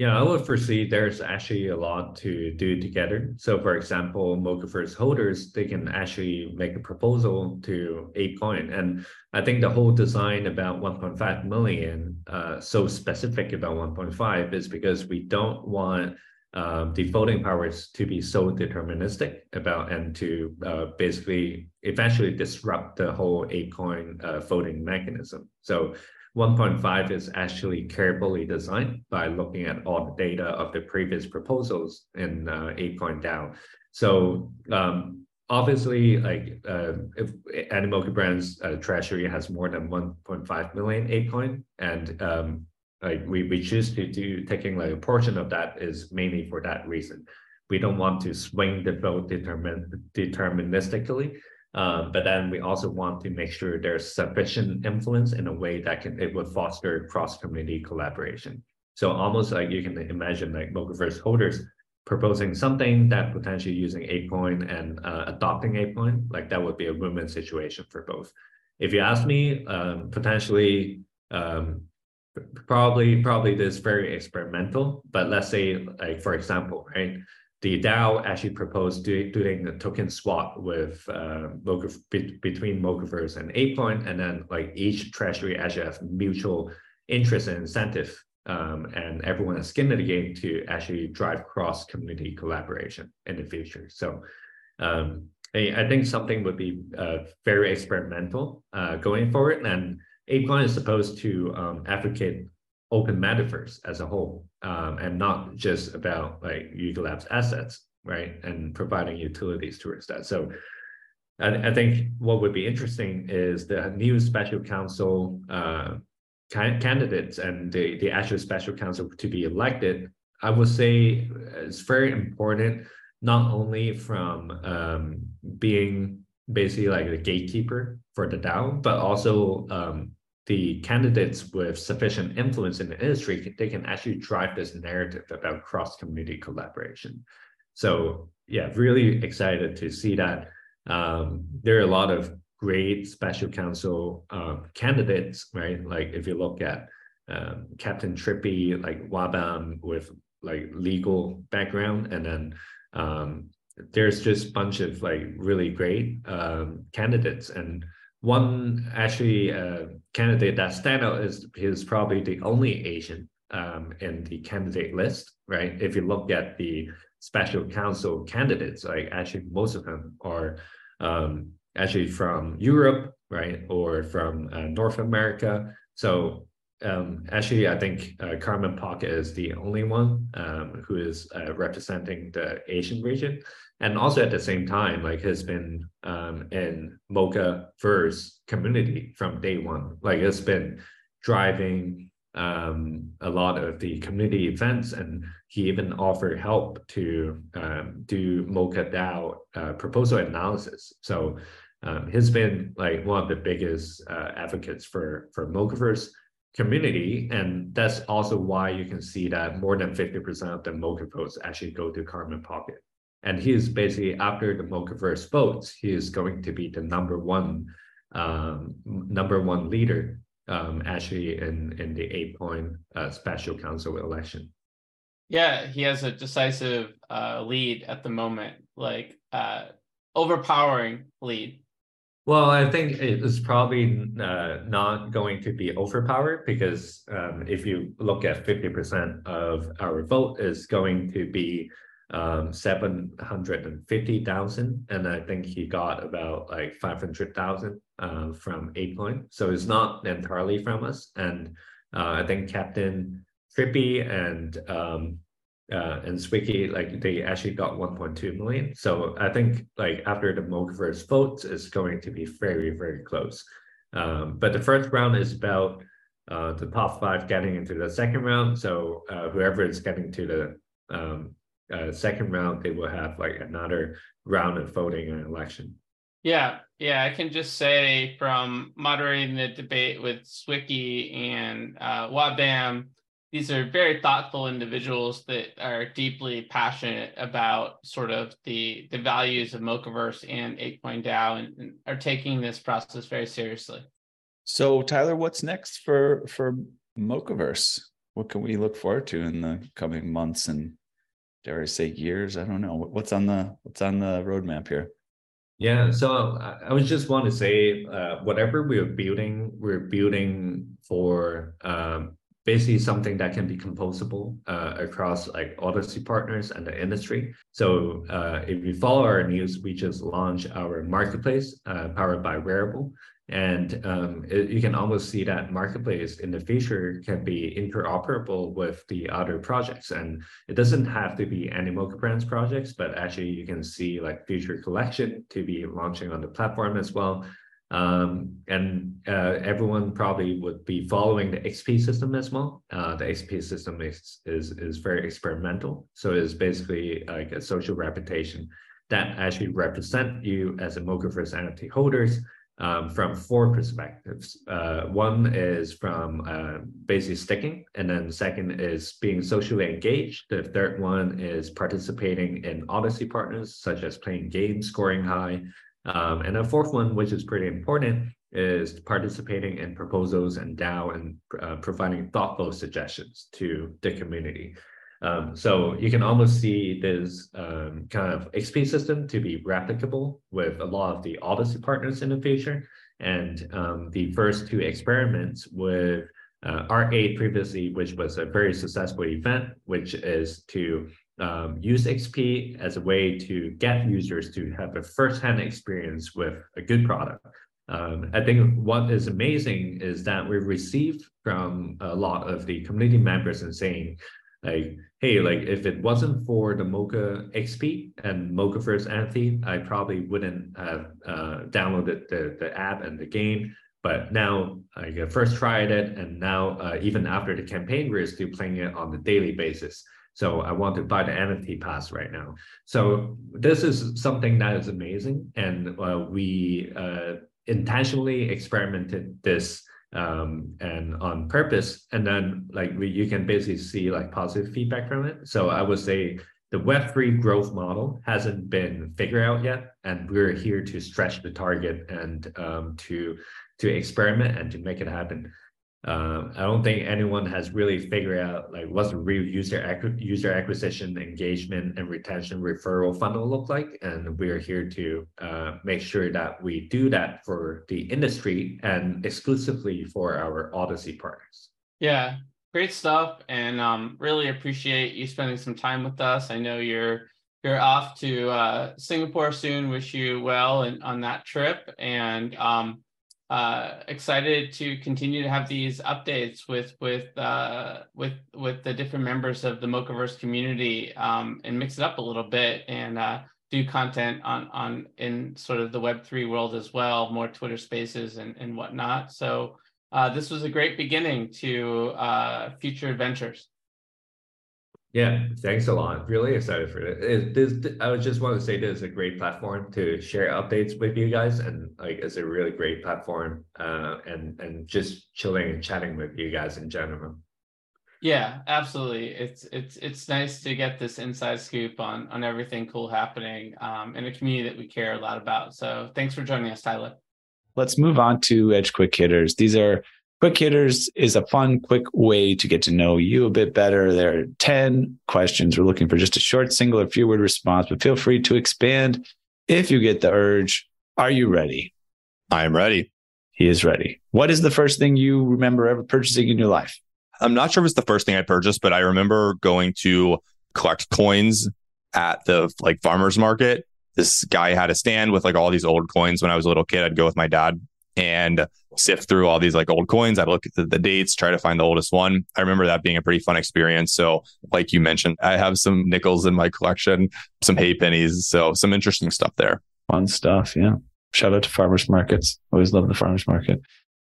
Yeah, I would foresee there's actually a lot to do together. So for example, Mochaverse holders, they can actually make a proposal to ApeCoin. And I think the whole design about 1.5 million, uh, so specific about 1.5 is because we don't want um, the voting powers to be so deterministic about and to uh, basically eventually disrupt the whole ApeCoin uh, voting mechanism. So 1.5 is actually carefully designed by looking at all the data of the previous proposals in uh, ApeCoin DAO. So um, obviously, like uh, if Animoca Brand's uh, treasury has more than 1.5 million ApeCoin, and um, like we, we choose to do taking like a portion of that is mainly for that reason. We don't want to swing the vote determin deterministically um, but then we also want to make sure there's sufficient influence in a way that can it would foster cross-community collaboration. So almost like you can imagine like Mochaverse holders proposing something that potentially using ApeCoin and uh, adopting ApeCoin, like that would be a win-win situation for both. If you ask me, um, potentially, um, probably probably this very experimental. But let's say, like for example, right, the DAO actually proposed do, doing a token swap with uh, be, between Mochaverse and ApeCoin, and then like each treasury actually has mutual interest and incentive um, and everyone has skin in the game to actually drive cross community collaboration in the future. So um, I, I, think something would be uh, very experimental uh, going forward, and ApeCoin is supposed to um, advocate open metaverse as a whole, um, and not just about like Yuga Labs assets, right, and providing utilities towards that. So I, I think what would be interesting is the new special council uh, candidates and the, the actual special council to be elected, I would say it's very important, not only from um, being basically like the gatekeeper for the DAO, but also um, the candidates with sufficient influence in the industry, they can actually drive this narrative about cross-community collaboration. So yeah, really excited to see that. Um, there are a lot of great special council um, candidates, right? Like if you look at um, Captain Trippy, like Wabam with like legal background, and then um, there's just a bunch of like really great um, candidates. And one actually uh, candidate that stand out is is probably the only Asian um, in the candidate list, right? If you look at the special council candidates, like actually most of them are um, actually from Europe, right, or from uh, North America. So um, actually, I think uh, Carmen Pocket is the only one um, who is uh, representing the Asian region, and also at the same time, like has been um, in Mocha Verse community from day one. Like it's been driving um, a lot of the community events, and he even offered help to um, do Mocha DAO uh, proposal analysis. So um, he's been like one of the biggest uh, advocates for for Mochaverse community, and that's also why you can see that more than fifty percent of the Mocha votes actually go to Carmen Pocket. And he is basically after the Mochaverse votes, he is going to be the number one um, number one leader um, actually in in the ApeCoin uh, special council election. Yeah, he has a decisive uh, lead at the moment, like uh, overpowering lead. Well, I think it's probably uh, not going to be overpowered because um, if you look at 50% of our vote is going to be um, 750,000. And I think he got about like 500,000 uh, from ApeCoin. So it's not entirely from us. And uh, I think Captain Trippy and um, uh, and Swicky, like they actually got 1.2 million. So I think like after the Mochaverse votes, it's going to be very, very close. Um, but the first round is about uh, the top five getting into the second round. So uh, whoever is getting to the um, uh, second round, they will have like another round of voting and election. Yeah, yeah, I can just say from moderating the debate with Swicky and uh, Wabam, these are very thoughtful individuals that are deeply passionate about sort of the the values of Mochaverse and ApeCoin DAO and, and are taking this process very seriously. So Tyler, what's next for for Mochaverse? What can we look forward to in the coming months and dare I say years? I don't know. What's on the what's on the roadmap here? Yeah, so I was just want to say, uh, whatever we're building, we're building for um, basically something that can be composable uh, across like Odyssey partners and the industry. So uh, if you follow our news, we just launched our marketplace uh, powered by Rarible. And um, it, you can almost see that marketplace in the future can be interoperable with the other projects. And it doesn't have to be any Mocha Brands projects, but actually you can see like future collection to be launching on the platform as well. Um, and uh, everyone probably would be following the XP system as well. Uh, the XP system is, is, is very experimental. So it's basically like a social reputation that actually represent you as a Mochaverse NFT holders um, from four perspectives. Uh, one is from uh, basically staking, and then second is being socially engaged. The third one is participating in Odyssey partners, such as playing games, scoring high, um, and the fourth one, which is pretty important, is participating in proposals and DAO and uh, providing thoughtful suggestions to the community. Um, so you can almost see this um, kind of XP system to be replicable with a lot of the Odyssey partners in the future. And um, the first two experiments with uh, R8 previously, which was a very successful event, which is to um, use XP as a way to get users to have a first-hand experience with a good product. Um, I think what is amazing is that we received from a lot of the community members and saying, like, hey, like if it wasn't for the Mocha XP and Mochaverse NFT, I probably wouldn't have uh, downloaded the, the app and the game. But now I first tried it, and now uh, even after the campaign, we're still playing it on a daily basis. So I want to buy the NFT pass right now. So this is something that is amazing, and uh, we uh, intentionally experimented this um, and on purpose. And then like we, you can basically see like positive feedback from it. So I would say the Web3 growth model hasn't been figured out yet. And we're here to stretch the target and um, to, to experiment and to make it happen. Um, I don't think anyone has really figured out like what's the real user ac- user acquisition, engagement, and retention referral funnel look like, and we are here to uh, make sure that we do that for the industry and exclusively for our Odyssey partners. Yeah, great stuff, and um, really appreciate you spending some time with us. I know you're you're off to uh, Singapore soon. Wish you well and on that trip, and um, uh, excited to continue to have these updates with with uh, with with the different members of the Mochaverse community um, and mix it up a little bit and uh, do content on on in sort of the Web three world as well, more Twitter Spaces and and whatnot. So uh, this was a great beginning to uh, future adventures. Yeah, thanks a lot. Really excited for it. it. This, I would just want to say this is a great platform to share updates with you guys, and like it's a really great platform, uh, and and just chilling and chatting with you guys in general. Yeah, absolutely. It's it's it's nice to get this inside scoop on on everything cool happening um, in a community that we care a lot about. So thanks for joining us, Tyler. Let's move on to Edge Quick Hitters. These are Quick Hitters is a fun, quick way to get to know you a bit better. There are 10 questions. We're looking for just a short, single or few word response, but feel free to expand if you get the urge. Are you ready? I am ready. He is ready. What is the first thing you remember ever purchasing in your life? I'm not sure if it's the first thing I purchased, but I remember going to collect coins at the like farmers market. This guy had a stand with like all these old coins when I was a little kid. I'd go with my dad and sift through all these like old coins. I'd look at the, the, dates, try to find the oldest one. I remember that being a pretty fun experience. So, like you mentioned, I have some nickels in my collection, some hay pennies. So, some interesting stuff there. Fun stuff. Yeah. Shout out to farmers markets. Always love the farmers market.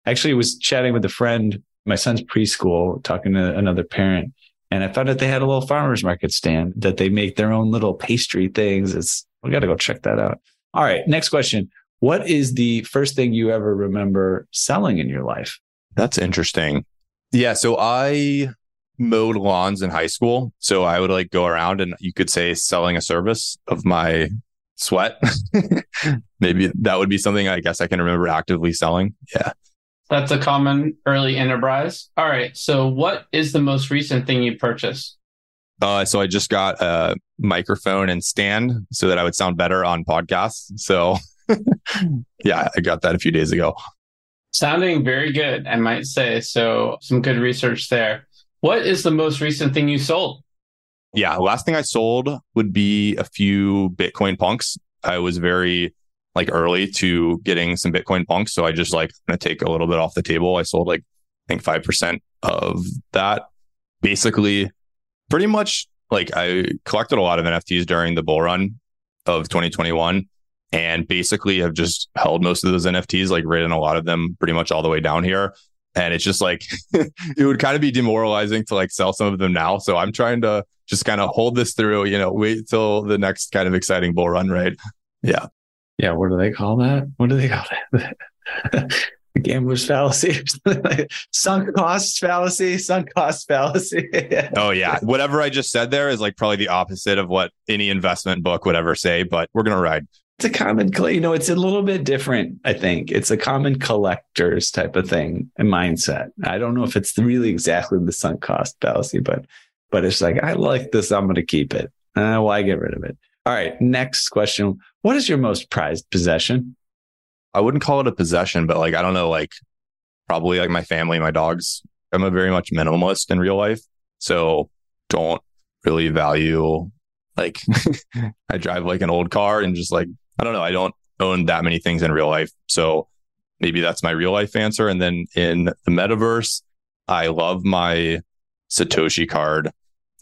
Actually, was chatting with a friend, my son's preschool, talking to another parent. And I found out they had a little farmers market stand that they make their own little pastry things. It's, we got to go check that out. All right. Next question. What is the first thing you ever remember selling in your life? That's interesting. Yeah. So I mowed lawns in high school. So I would like go around and you could say selling a service of my sweat. Maybe that would be something I guess I can remember actively selling. Yeah. That's a common early enterprise. All right. So what is the most recent thing you purchased? Uh, so I just got a microphone and stand so that I would sound better on podcasts. So yeah, I got that a few days ago. Sounding very good, I might say. So, some good research there. What is the most recent thing you sold? Yeah, last thing I sold would be a few Bitcoin punks. I was very like early to getting some Bitcoin punks. So I just like going to take a little bit off the table. I sold like, I think 5% of that. Basically, pretty much like I collected a lot of NFTs during the bull run of 2021 and basically have just held most of those NFTs, like written a lot of them pretty much all the way down here. And it's just like it would kind of be demoralizing to like sell some of them now. So I'm trying to just kind of hold this through, you know, wait till the next kind of exciting bull run, right? Yeah. Yeah. What do they call that? What do they call that? the gambler's fallacy, sunk costs fallacy, sunk cost fallacy. oh yeah, whatever I just said there is like probably the opposite of what any investment book would ever say, but we're gonna ride it's a common, you know, it's a little bit different. I think it's a common collectors type of thing and mindset. I don't know if it's really exactly the sunk cost fallacy, but but it's like I like this, I'm going to keep it. Uh, why get rid of it? All right, next question. What is your most prized possession? I wouldn't call it a possession, but like I don't know, like probably like my family, my dogs. I'm a very much minimalist in real life. So don't really value like I drive like an old car and just like I don't know, I don't own that many things in real life. So maybe that's my real life answer. And then in the metaverse, I love my Satoshi card.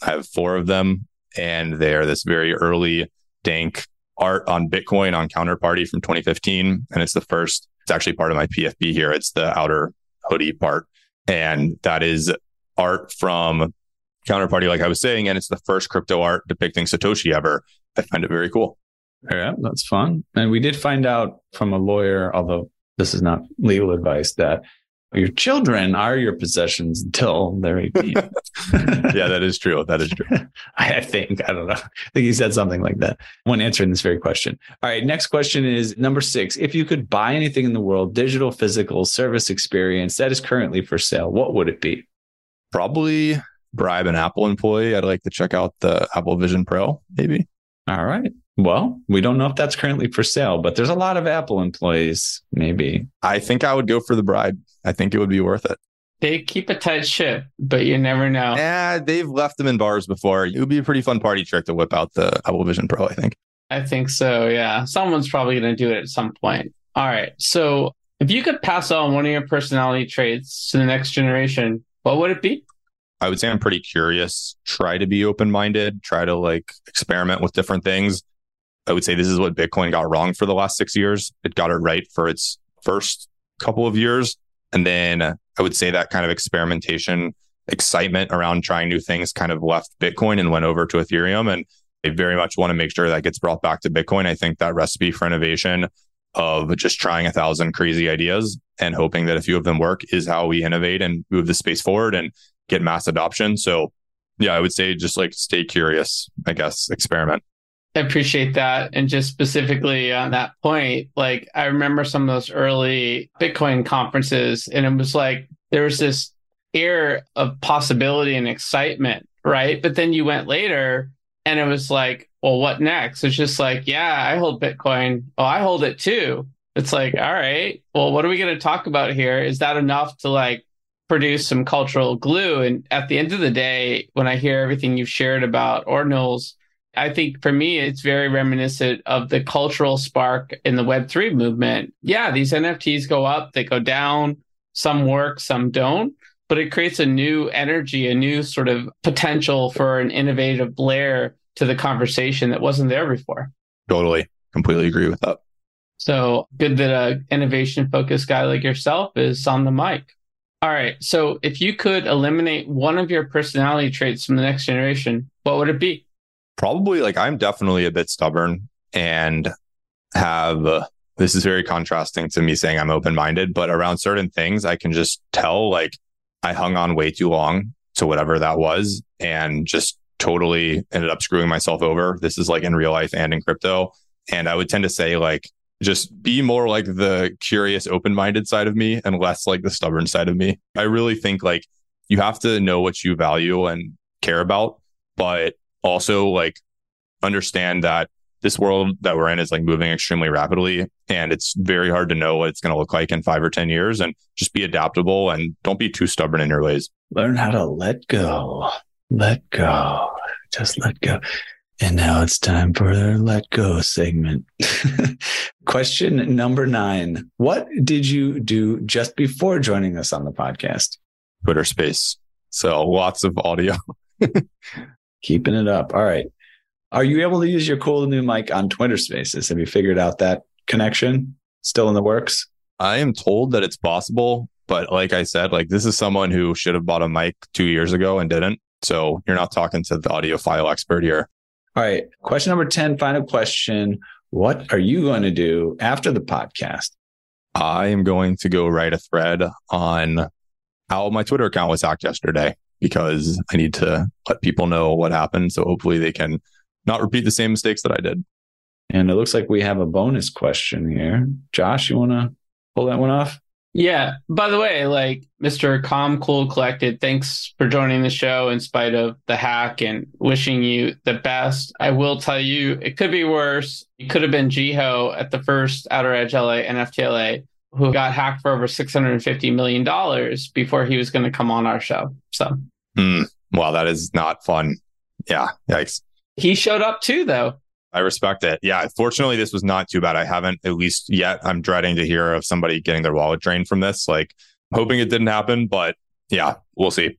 I have four of them and they're this very early dank art on Bitcoin on Counterparty from 2015. And it's the first, it's actually part of my PFP here. It's the outer hoodie part. And that is art from Counterparty, like I was saying. And it's the first crypto art depicting Satoshi ever. I find it very cool. Yeah, that's fun. And we did find out from a lawyer, although this is not legal advice, that your children are your possessions until they're 18. yeah, that is true. That is true. I think. I don't know. I think he said something like that when answering this very question. All right. Next question is number six. If you could buy anything in the world, digital, physical, service experience that is currently for sale, what would it be? Probably bribe an Apple employee. I'd like to check out the Apple Vision Pro, maybe. All right. Well, we don't know if that's currently for sale, but there's a lot of Apple employees, maybe. I think I would go for the bride. I think it would be worth it. They keep a tight ship, but you never know. Yeah, they've left them in bars before. It would be a pretty fun party trick to whip out the Apple Vision Pro, I think. I think so, yeah. Someone's probably going to do it at some point. All right. So if you could pass on one of your personality traits to the next generation, what would it be? I would say I'm pretty curious, try to be open minded, try to like experiment with different things. I would say this is what Bitcoin got wrong for the last six years. It got it right for its first couple of years. And then I would say that kind of experimentation, excitement around trying new things kind of left Bitcoin and went over to Ethereum. And they very much want to make sure that gets brought back to Bitcoin. I think that recipe for innovation of just trying a thousand crazy ideas and hoping that a few of them work is how we innovate and move the space forward and get mass adoption. So yeah, I would say just like stay curious, I guess, experiment. I appreciate that. And just specifically on that point, like I remember some of those early Bitcoin conferences, and it was like there was this air of possibility and excitement, right? But then you went later and it was like, well, what next? It's just like, yeah, I hold Bitcoin. Oh, I hold it too. It's like, all right, well, what are we going to talk about here? Is that enough to like produce some cultural glue? And at the end of the day, when I hear everything you've shared about ordinals, I think for me, it's very reminiscent of the cultural spark in the Web3 movement. Yeah, these NFTs go up, they go down, some work, some don't, but it creates a new energy, a new sort of potential for an innovative layer to the conversation that wasn't there before. Totally. Completely agree with that. So good that a innovation focused guy like yourself is on the mic. All right. So if you could eliminate one of your personality traits from the next generation, what would it be? Probably like I'm definitely a bit stubborn and have uh, this is very contrasting to me saying I'm open minded, but around certain things, I can just tell like I hung on way too long to whatever that was and just totally ended up screwing myself over. This is like in real life and in crypto. And I would tend to say like, just be more like the curious, open minded side of me and less like the stubborn side of me. I really think like you have to know what you value and care about, but also like understand that this world that we're in is like moving extremely rapidly and it's very hard to know what it's going to look like in five or 10 years and just be adaptable and don't be too stubborn in your ways. Learn how to let go, let go, just let go. And now it's time for the let go segment. Question number nine. What did you do just before joining us on the podcast? Twitter space. So lots of audio. Keeping it up. All right. Are you able to use your cool new mic on Twitter Spaces? Have you figured out that connection? Still in the works? I am told that it's possible, but like I said, like this is someone who should have bought a mic two years ago and didn't. So you're not talking to the audiophile expert here. All right. Question number 10, final question. What are you going to do after the podcast? I am going to go write a thread on how my Twitter account was hacked yesterday because I need to let people know what happened. So hopefully they can not repeat the same mistakes that I did. And it looks like we have a bonus question here. Josh, you want to pull that one off? Yeah. By the way, like Mr. Calm, Cool, Collected, thanks for joining the show in spite of the hack and wishing you the best. I will tell you, it could be worse. It could have been Jiho at the first Outer Edge LA NFTLA who got hacked for over $650 million before he was going to come on our show. So, mm, wow, that is not fun. Yeah. Yikes. He showed up too, though. I respect it. Yeah. Fortunately, this was not too bad. I haven't, at least yet, I'm dreading to hear of somebody getting their wallet drained from this. Like, hoping it didn't happen, but yeah, we'll see.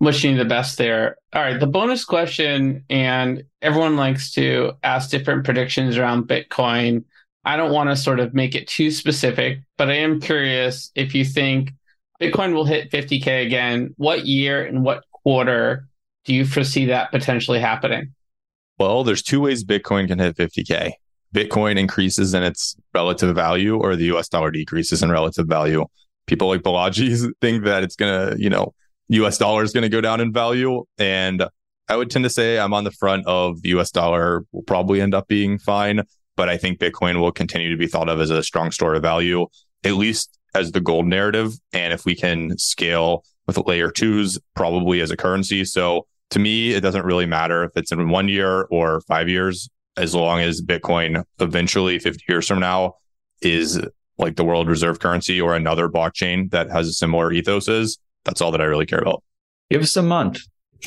Wishing you the best there. All right. The bonus question, and everyone likes to ask different predictions around Bitcoin. I don't want to sort of make it too specific, but I am curious if you think Bitcoin will hit 50K again. What year and what quarter do you foresee that potentially happening? Well, there's two ways Bitcoin can hit 50K. Bitcoin increases in its relative value or the US dollar decreases in relative value. People like Balaji think that it's going to, you know, US dollar is going to go down in value. And I would tend to say I'm on the front of the US dollar will probably end up being fine. But I think Bitcoin will continue to be thought of as a strong store of value, at least as the gold narrative. And if we can scale with layer twos, probably as a currency. So to me, it doesn't really matter if it's in one year or five years, as long as Bitcoin eventually 50 years from now is like the world reserve currency or another blockchain that has a similar ethos is. That's all that I really care about. Give us a month.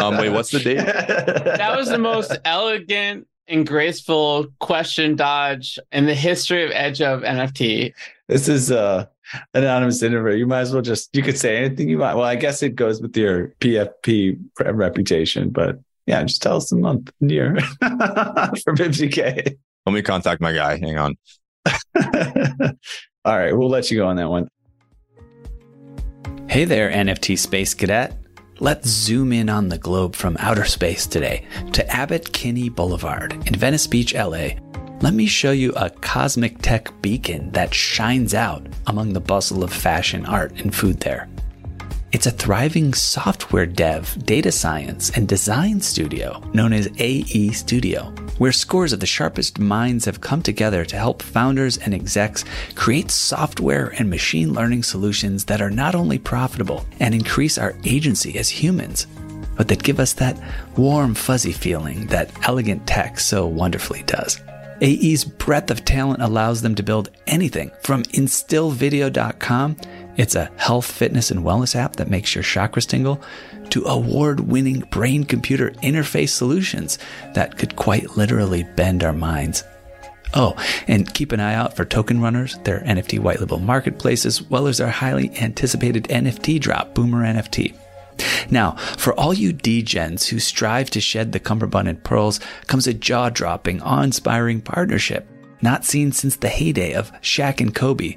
um, wait, what's the date? That was the most elegant and graceful question dodge in the history of Edge of NFT. This is uh anonymous interview. You might as well just you could say anything you want. Well, I guess it goes with your PFP reputation, but yeah, just tell us the month and year for 50k. Let me contact my guy. Hang on. All right, we'll let you go on that one. Hey there, NFT Space Cadet. Let's zoom in on the globe from outer space today to Abbott Kinney Boulevard in Venice Beach, LA. Let me show you a cosmic tech beacon that shines out among the bustle of fashion, art, and food there. It's a thriving software dev, data science, and design studio known as AE Studio, where scores of the sharpest minds have come together to help founders and execs create software and machine learning solutions that are not only profitable and increase our agency as humans, but that give us that warm, fuzzy feeling that elegant tech so wonderfully does. AE's breadth of talent allows them to build anything from instillvideo.com it's a health, fitness, and wellness app that makes your chakras tingle to award winning brain computer interface solutions that could quite literally bend our minds. Oh, and keep an eye out for Token Runners, their NFT white label marketplace, as well as our highly anticipated NFT drop, Boomer NFT. Now, for all you degens who strive to shed the cummerbund and pearls, comes a jaw dropping, awe inspiring partnership, not seen since the heyday of Shaq and Kobe.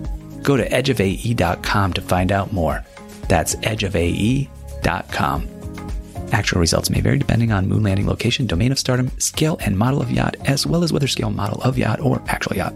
Go to edgeofae.com to find out more. That's edgeofae.com. Actual results may vary depending on moon landing location, domain of stardom, scale and model of yacht, as well as whether scale model of yacht or actual yacht.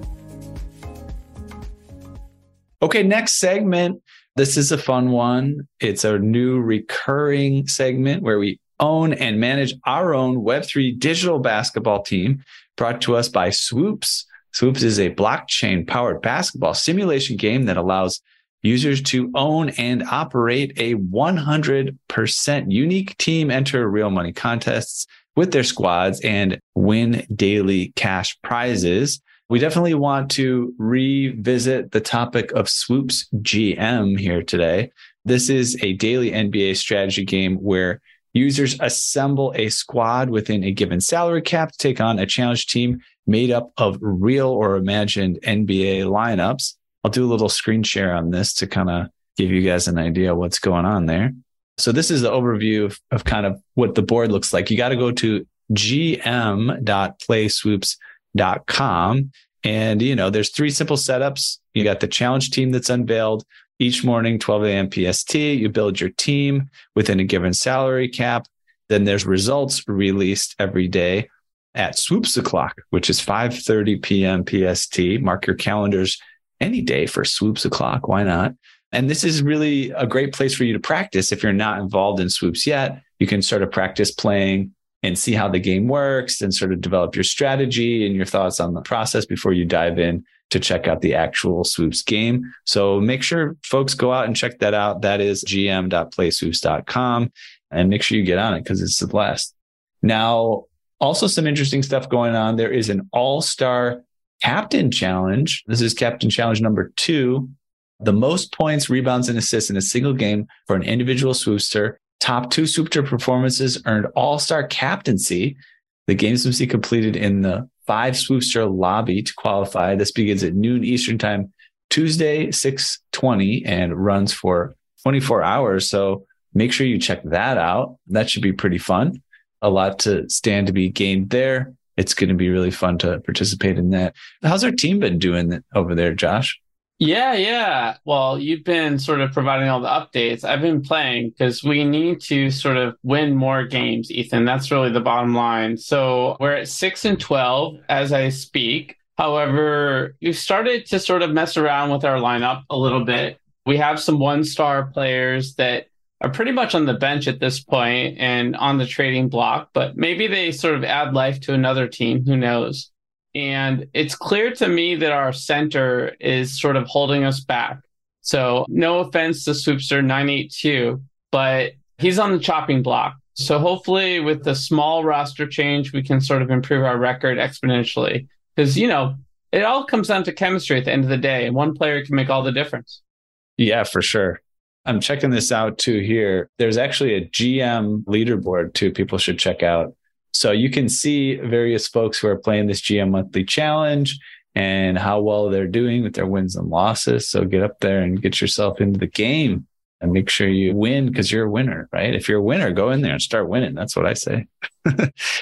Okay, next segment. This is a fun one. It's a new recurring segment where we own and manage our own Web3 digital basketball team brought to us by Swoops. Swoops is a blockchain powered basketball simulation game that allows users to own and operate a 100% unique team enter real money contests with their squads and win daily cash prizes. We definitely want to revisit the topic of Swoops GM here today. This is a daily NBA strategy game where users assemble a squad within a given salary cap to take on a challenge team made up of real or imagined NBA lineups. I'll do a little screen share on this to kind of give you guys an idea what's going on there. So this is the overview of, of kind of what the board looks like. You got to go to gm.playswoops.com. And, you know, there's three simple setups. You got the challenge team that's unveiled each morning, 12 a.m. PST. You build your team within a given salary cap. Then there's results released every day at swoops o'clock, which is 5:30 p.m. PST. Mark your calendars any day for swoops o'clock. Why not? And this is really a great place for you to practice. If you're not involved in swoops yet, you can sort of practice playing and see how the game works and sort of develop your strategy and your thoughts on the process before you dive in to check out the actual swoops game. So make sure folks go out and check that out. That is gm.playswoops.com and make sure you get on it because it's the blast. Now, also some interesting stuff going on. There is an all-star captain challenge. This is captain challenge number two. The most points, rebounds, and assists in a single game for an individual swoopster. Top two swoopster performances earned all-star captaincy. The games must be completed in the five swoopster lobby to qualify. This begins at noon Eastern time, Tuesday, 620 and runs for 24 hours. So make sure you check that out. That should be pretty fun. A lot to stand to be gained there. It's going to be really fun to participate in that. How's our team been doing over there, Josh? Yeah, yeah. Well, you've been sort of providing all the updates. I've been playing because we need to sort of win more games, Ethan. That's really the bottom line. So we're at six and 12 as I speak. However, we've started to sort of mess around with our lineup a little bit. We have some one star players that are pretty much on the bench at this point and on the trading block, but maybe they sort of add life to another team. Who knows? And it's clear to me that our center is sort of holding us back. So, no offense to Swoopster 982, but he's on the chopping block. So, hopefully, with the small roster change, we can sort of improve our record exponentially. Because, you know, it all comes down to chemistry at the end of the day, and one player can make all the difference. Yeah, for sure. I'm checking this out too here. There's actually a GM leaderboard too, people should check out. So you can see various folks who are playing this GM monthly challenge and how well they're doing with their wins and losses. So get up there and get yourself into the game and make sure you win because you're a winner, right? If you're a winner, go in there and start winning. That's what I say.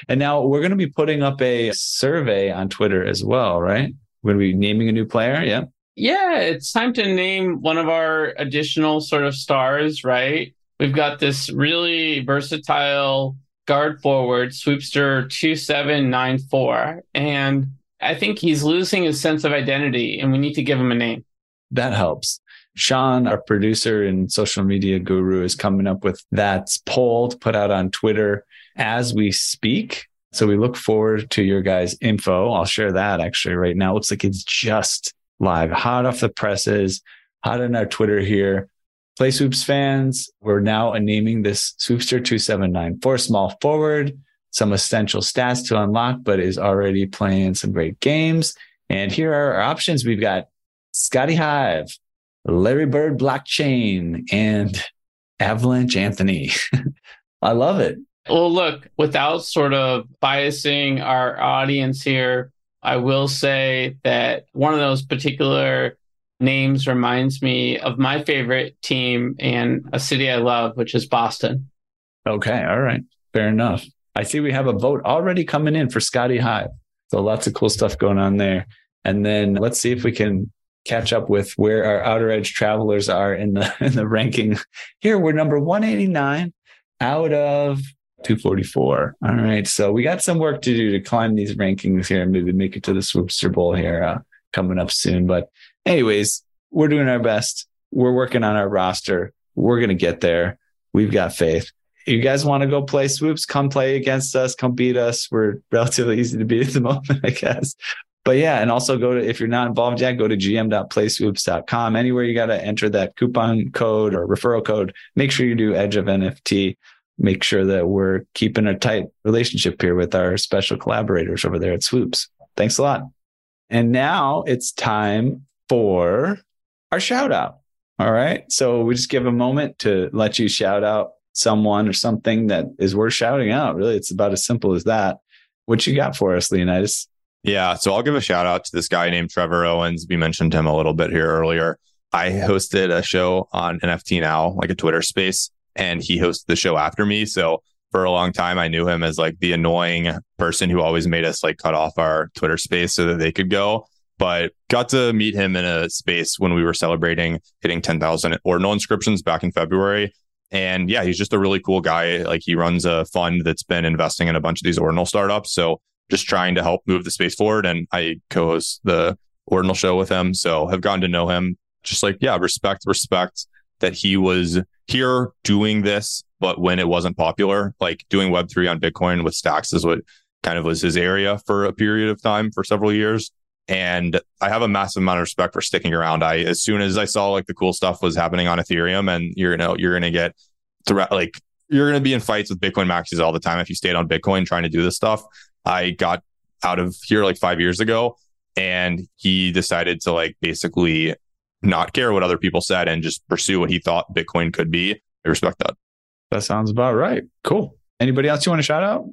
and now we're going to be putting up a survey on Twitter as well, right? We're going to be naming a new player. Yeah. Yeah, it's time to name one of our additional sort of stars, right? We've got this really versatile guard forward, Swoopster 2794. And I think he's losing his sense of identity, and we need to give him a name. That helps. Sean, our producer and social media guru, is coming up with that poll to put out on Twitter as we speak. So we look forward to your guys' info. I'll share that actually right now. It looks like it's just live, hot off the presses, hot on our Twitter here. Play Swoops fans, we're now naming this Swoopster 279 for small forward, some essential stats to unlock, but is already playing some great games. And here are our options. We've got Scotty Hive, Larry Bird Blockchain, and Avalanche Anthony. I love it. Well, look, without sort of biasing our audience here, I will say that one of those particular names reminds me of my favorite team and a city I love, which is Boston. Okay. All right. Fair enough. I see we have a vote already coming in for Scotty Hive. So lots of cool stuff going on there. And then let's see if we can catch up with where our outer edge travelers are in the in the ranking. Here we're number 189 out of 244. All right. So we got some work to do to climb these rankings here and maybe make it to the Swoopster Bowl here uh, coming up soon. But anyways, we're doing our best. We're working on our roster. We're going to get there. We've got faith. You guys want to go play swoops? Come play against us. Come beat us. We're relatively easy to beat at the moment, I guess. But yeah, and also go to, if you're not involved yet, go to gm.playswoops.com. Anywhere you got to enter that coupon code or referral code, make sure you do Edge of NFT. Make sure that we're keeping a tight relationship here with our special collaborators over there at Swoops. Thanks a lot. And now it's time for our shout out. All right. So we just give a moment to let you shout out someone or something that is worth shouting out. Really, it's about as simple as that. What you got for us, Leonidas? Yeah. So I'll give a shout out to this guy named Trevor Owens. We mentioned him a little bit here earlier. I hosted a show on NFT Now, like a Twitter space, and he hosted the show after me. So for a long time, I knew him as like the annoying person who always made us like cut off our Twitter space so that they could go but got to meet him in a space when we were celebrating hitting 10,000 ordinal inscriptions back in February. And yeah, he's just a really cool guy. Like he runs a fund that's been investing in a bunch of these ordinal startups. So just trying to help move the space forward. And I co host the Ordinal show with him. So have gotten to know him. Just like, yeah, respect, respect that he was here doing this, but when it wasn't popular, like doing Web3 on Bitcoin with stacks is what kind of was his area for a period of time for several years. And I have a massive amount of respect for sticking around. I, as soon as I saw like the cool stuff was happening on Ethereum and you're, you know, you're going to get threat, like you're going to be in fights with Bitcoin maxis all the time if you stayed on Bitcoin trying to do this stuff. I got out of here like five years ago and he decided to like basically not care what other people said and just pursue what he thought Bitcoin could be. I respect that. That sounds about right. Cool. Anybody else you want to shout out?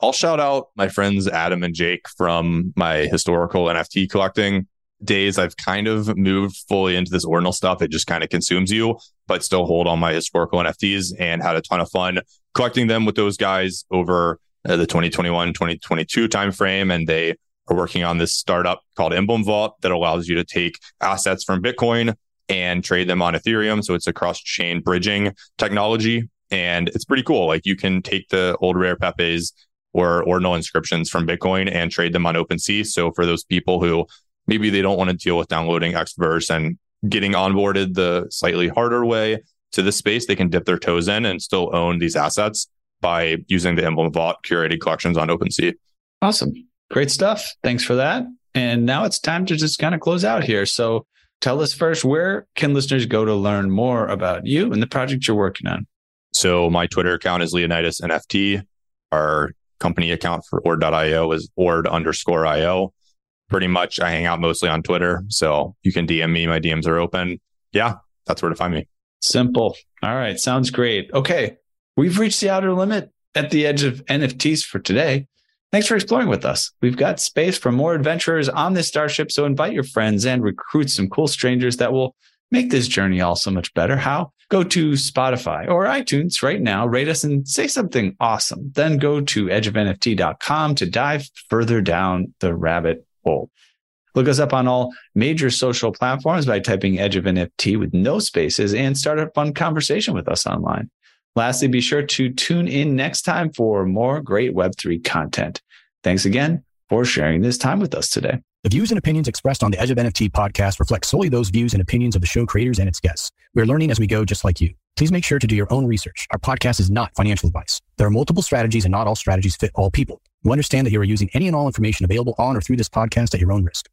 I'll shout out my friends Adam and Jake from my historical NFT collecting days. I've kind of moved fully into this ordinal stuff. It just kind of consumes you, but still hold on my historical NFTs and had a ton of fun collecting them with those guys over uh, the 2021 2022 timeframe. And they are working on this startup called Emblem Vault that allows you to take assets from Bitcoin and trade them on Ethereum. So it's a cross chain bridging technology. And it's pretty cool. Like you can take the old rare Pepes or ordinal inscriptions from Bitcoin and trade them on OpenSea. So for those people who maybe they don't want to deal with downloading Xverse and getting onboarded the slightly harder way to the space, they can dip their toes in and still own these assets by using the Emblem Vault curated collections on OpenSea. Awesome. Great stuff. Thanks for that. And now it's time to just kind of close out here. So tell us first, where can listeners go to learn more about you and the project you're working on? So my Twitter account is Leonidas NFT. Our company account for ord.io is ord underscore io. Pretty much I hang out mostly on Twitter. So you can DM me. My DMs are open. Yeah, that's where to find me. Simple. All right. Sounds great. Okay. We've reached the outer limit at the edge of NFTs for today. Thanks for exploring with us. We've got space for more adventurers on this starship, so invite your friends and recruit some cool strangers that will make this journey all so much better. How? Go to Spotify or iTunes right now, rate us and say something awesome. Then go to edgeofnft.com to dive further down the rabbit hole. Look us up on all major social platforms by typing Edge of NFT with no spaces and start a fun conversation with us online. Lastly, be sure to tune in next time for more great Web3 content. Thanks again for sharing this time with us today. The views and opinions expressed on the Edge of NFT podcast reflect solely those views and opinions of the show creators and its guests. We're learning as we go, just like you. Please make sure to do your own research. Our podcast is not financial advice. There are multiple strategies and not all strategies fit all people. You understand that you are using any and all information available on or through this podcast at your own risk.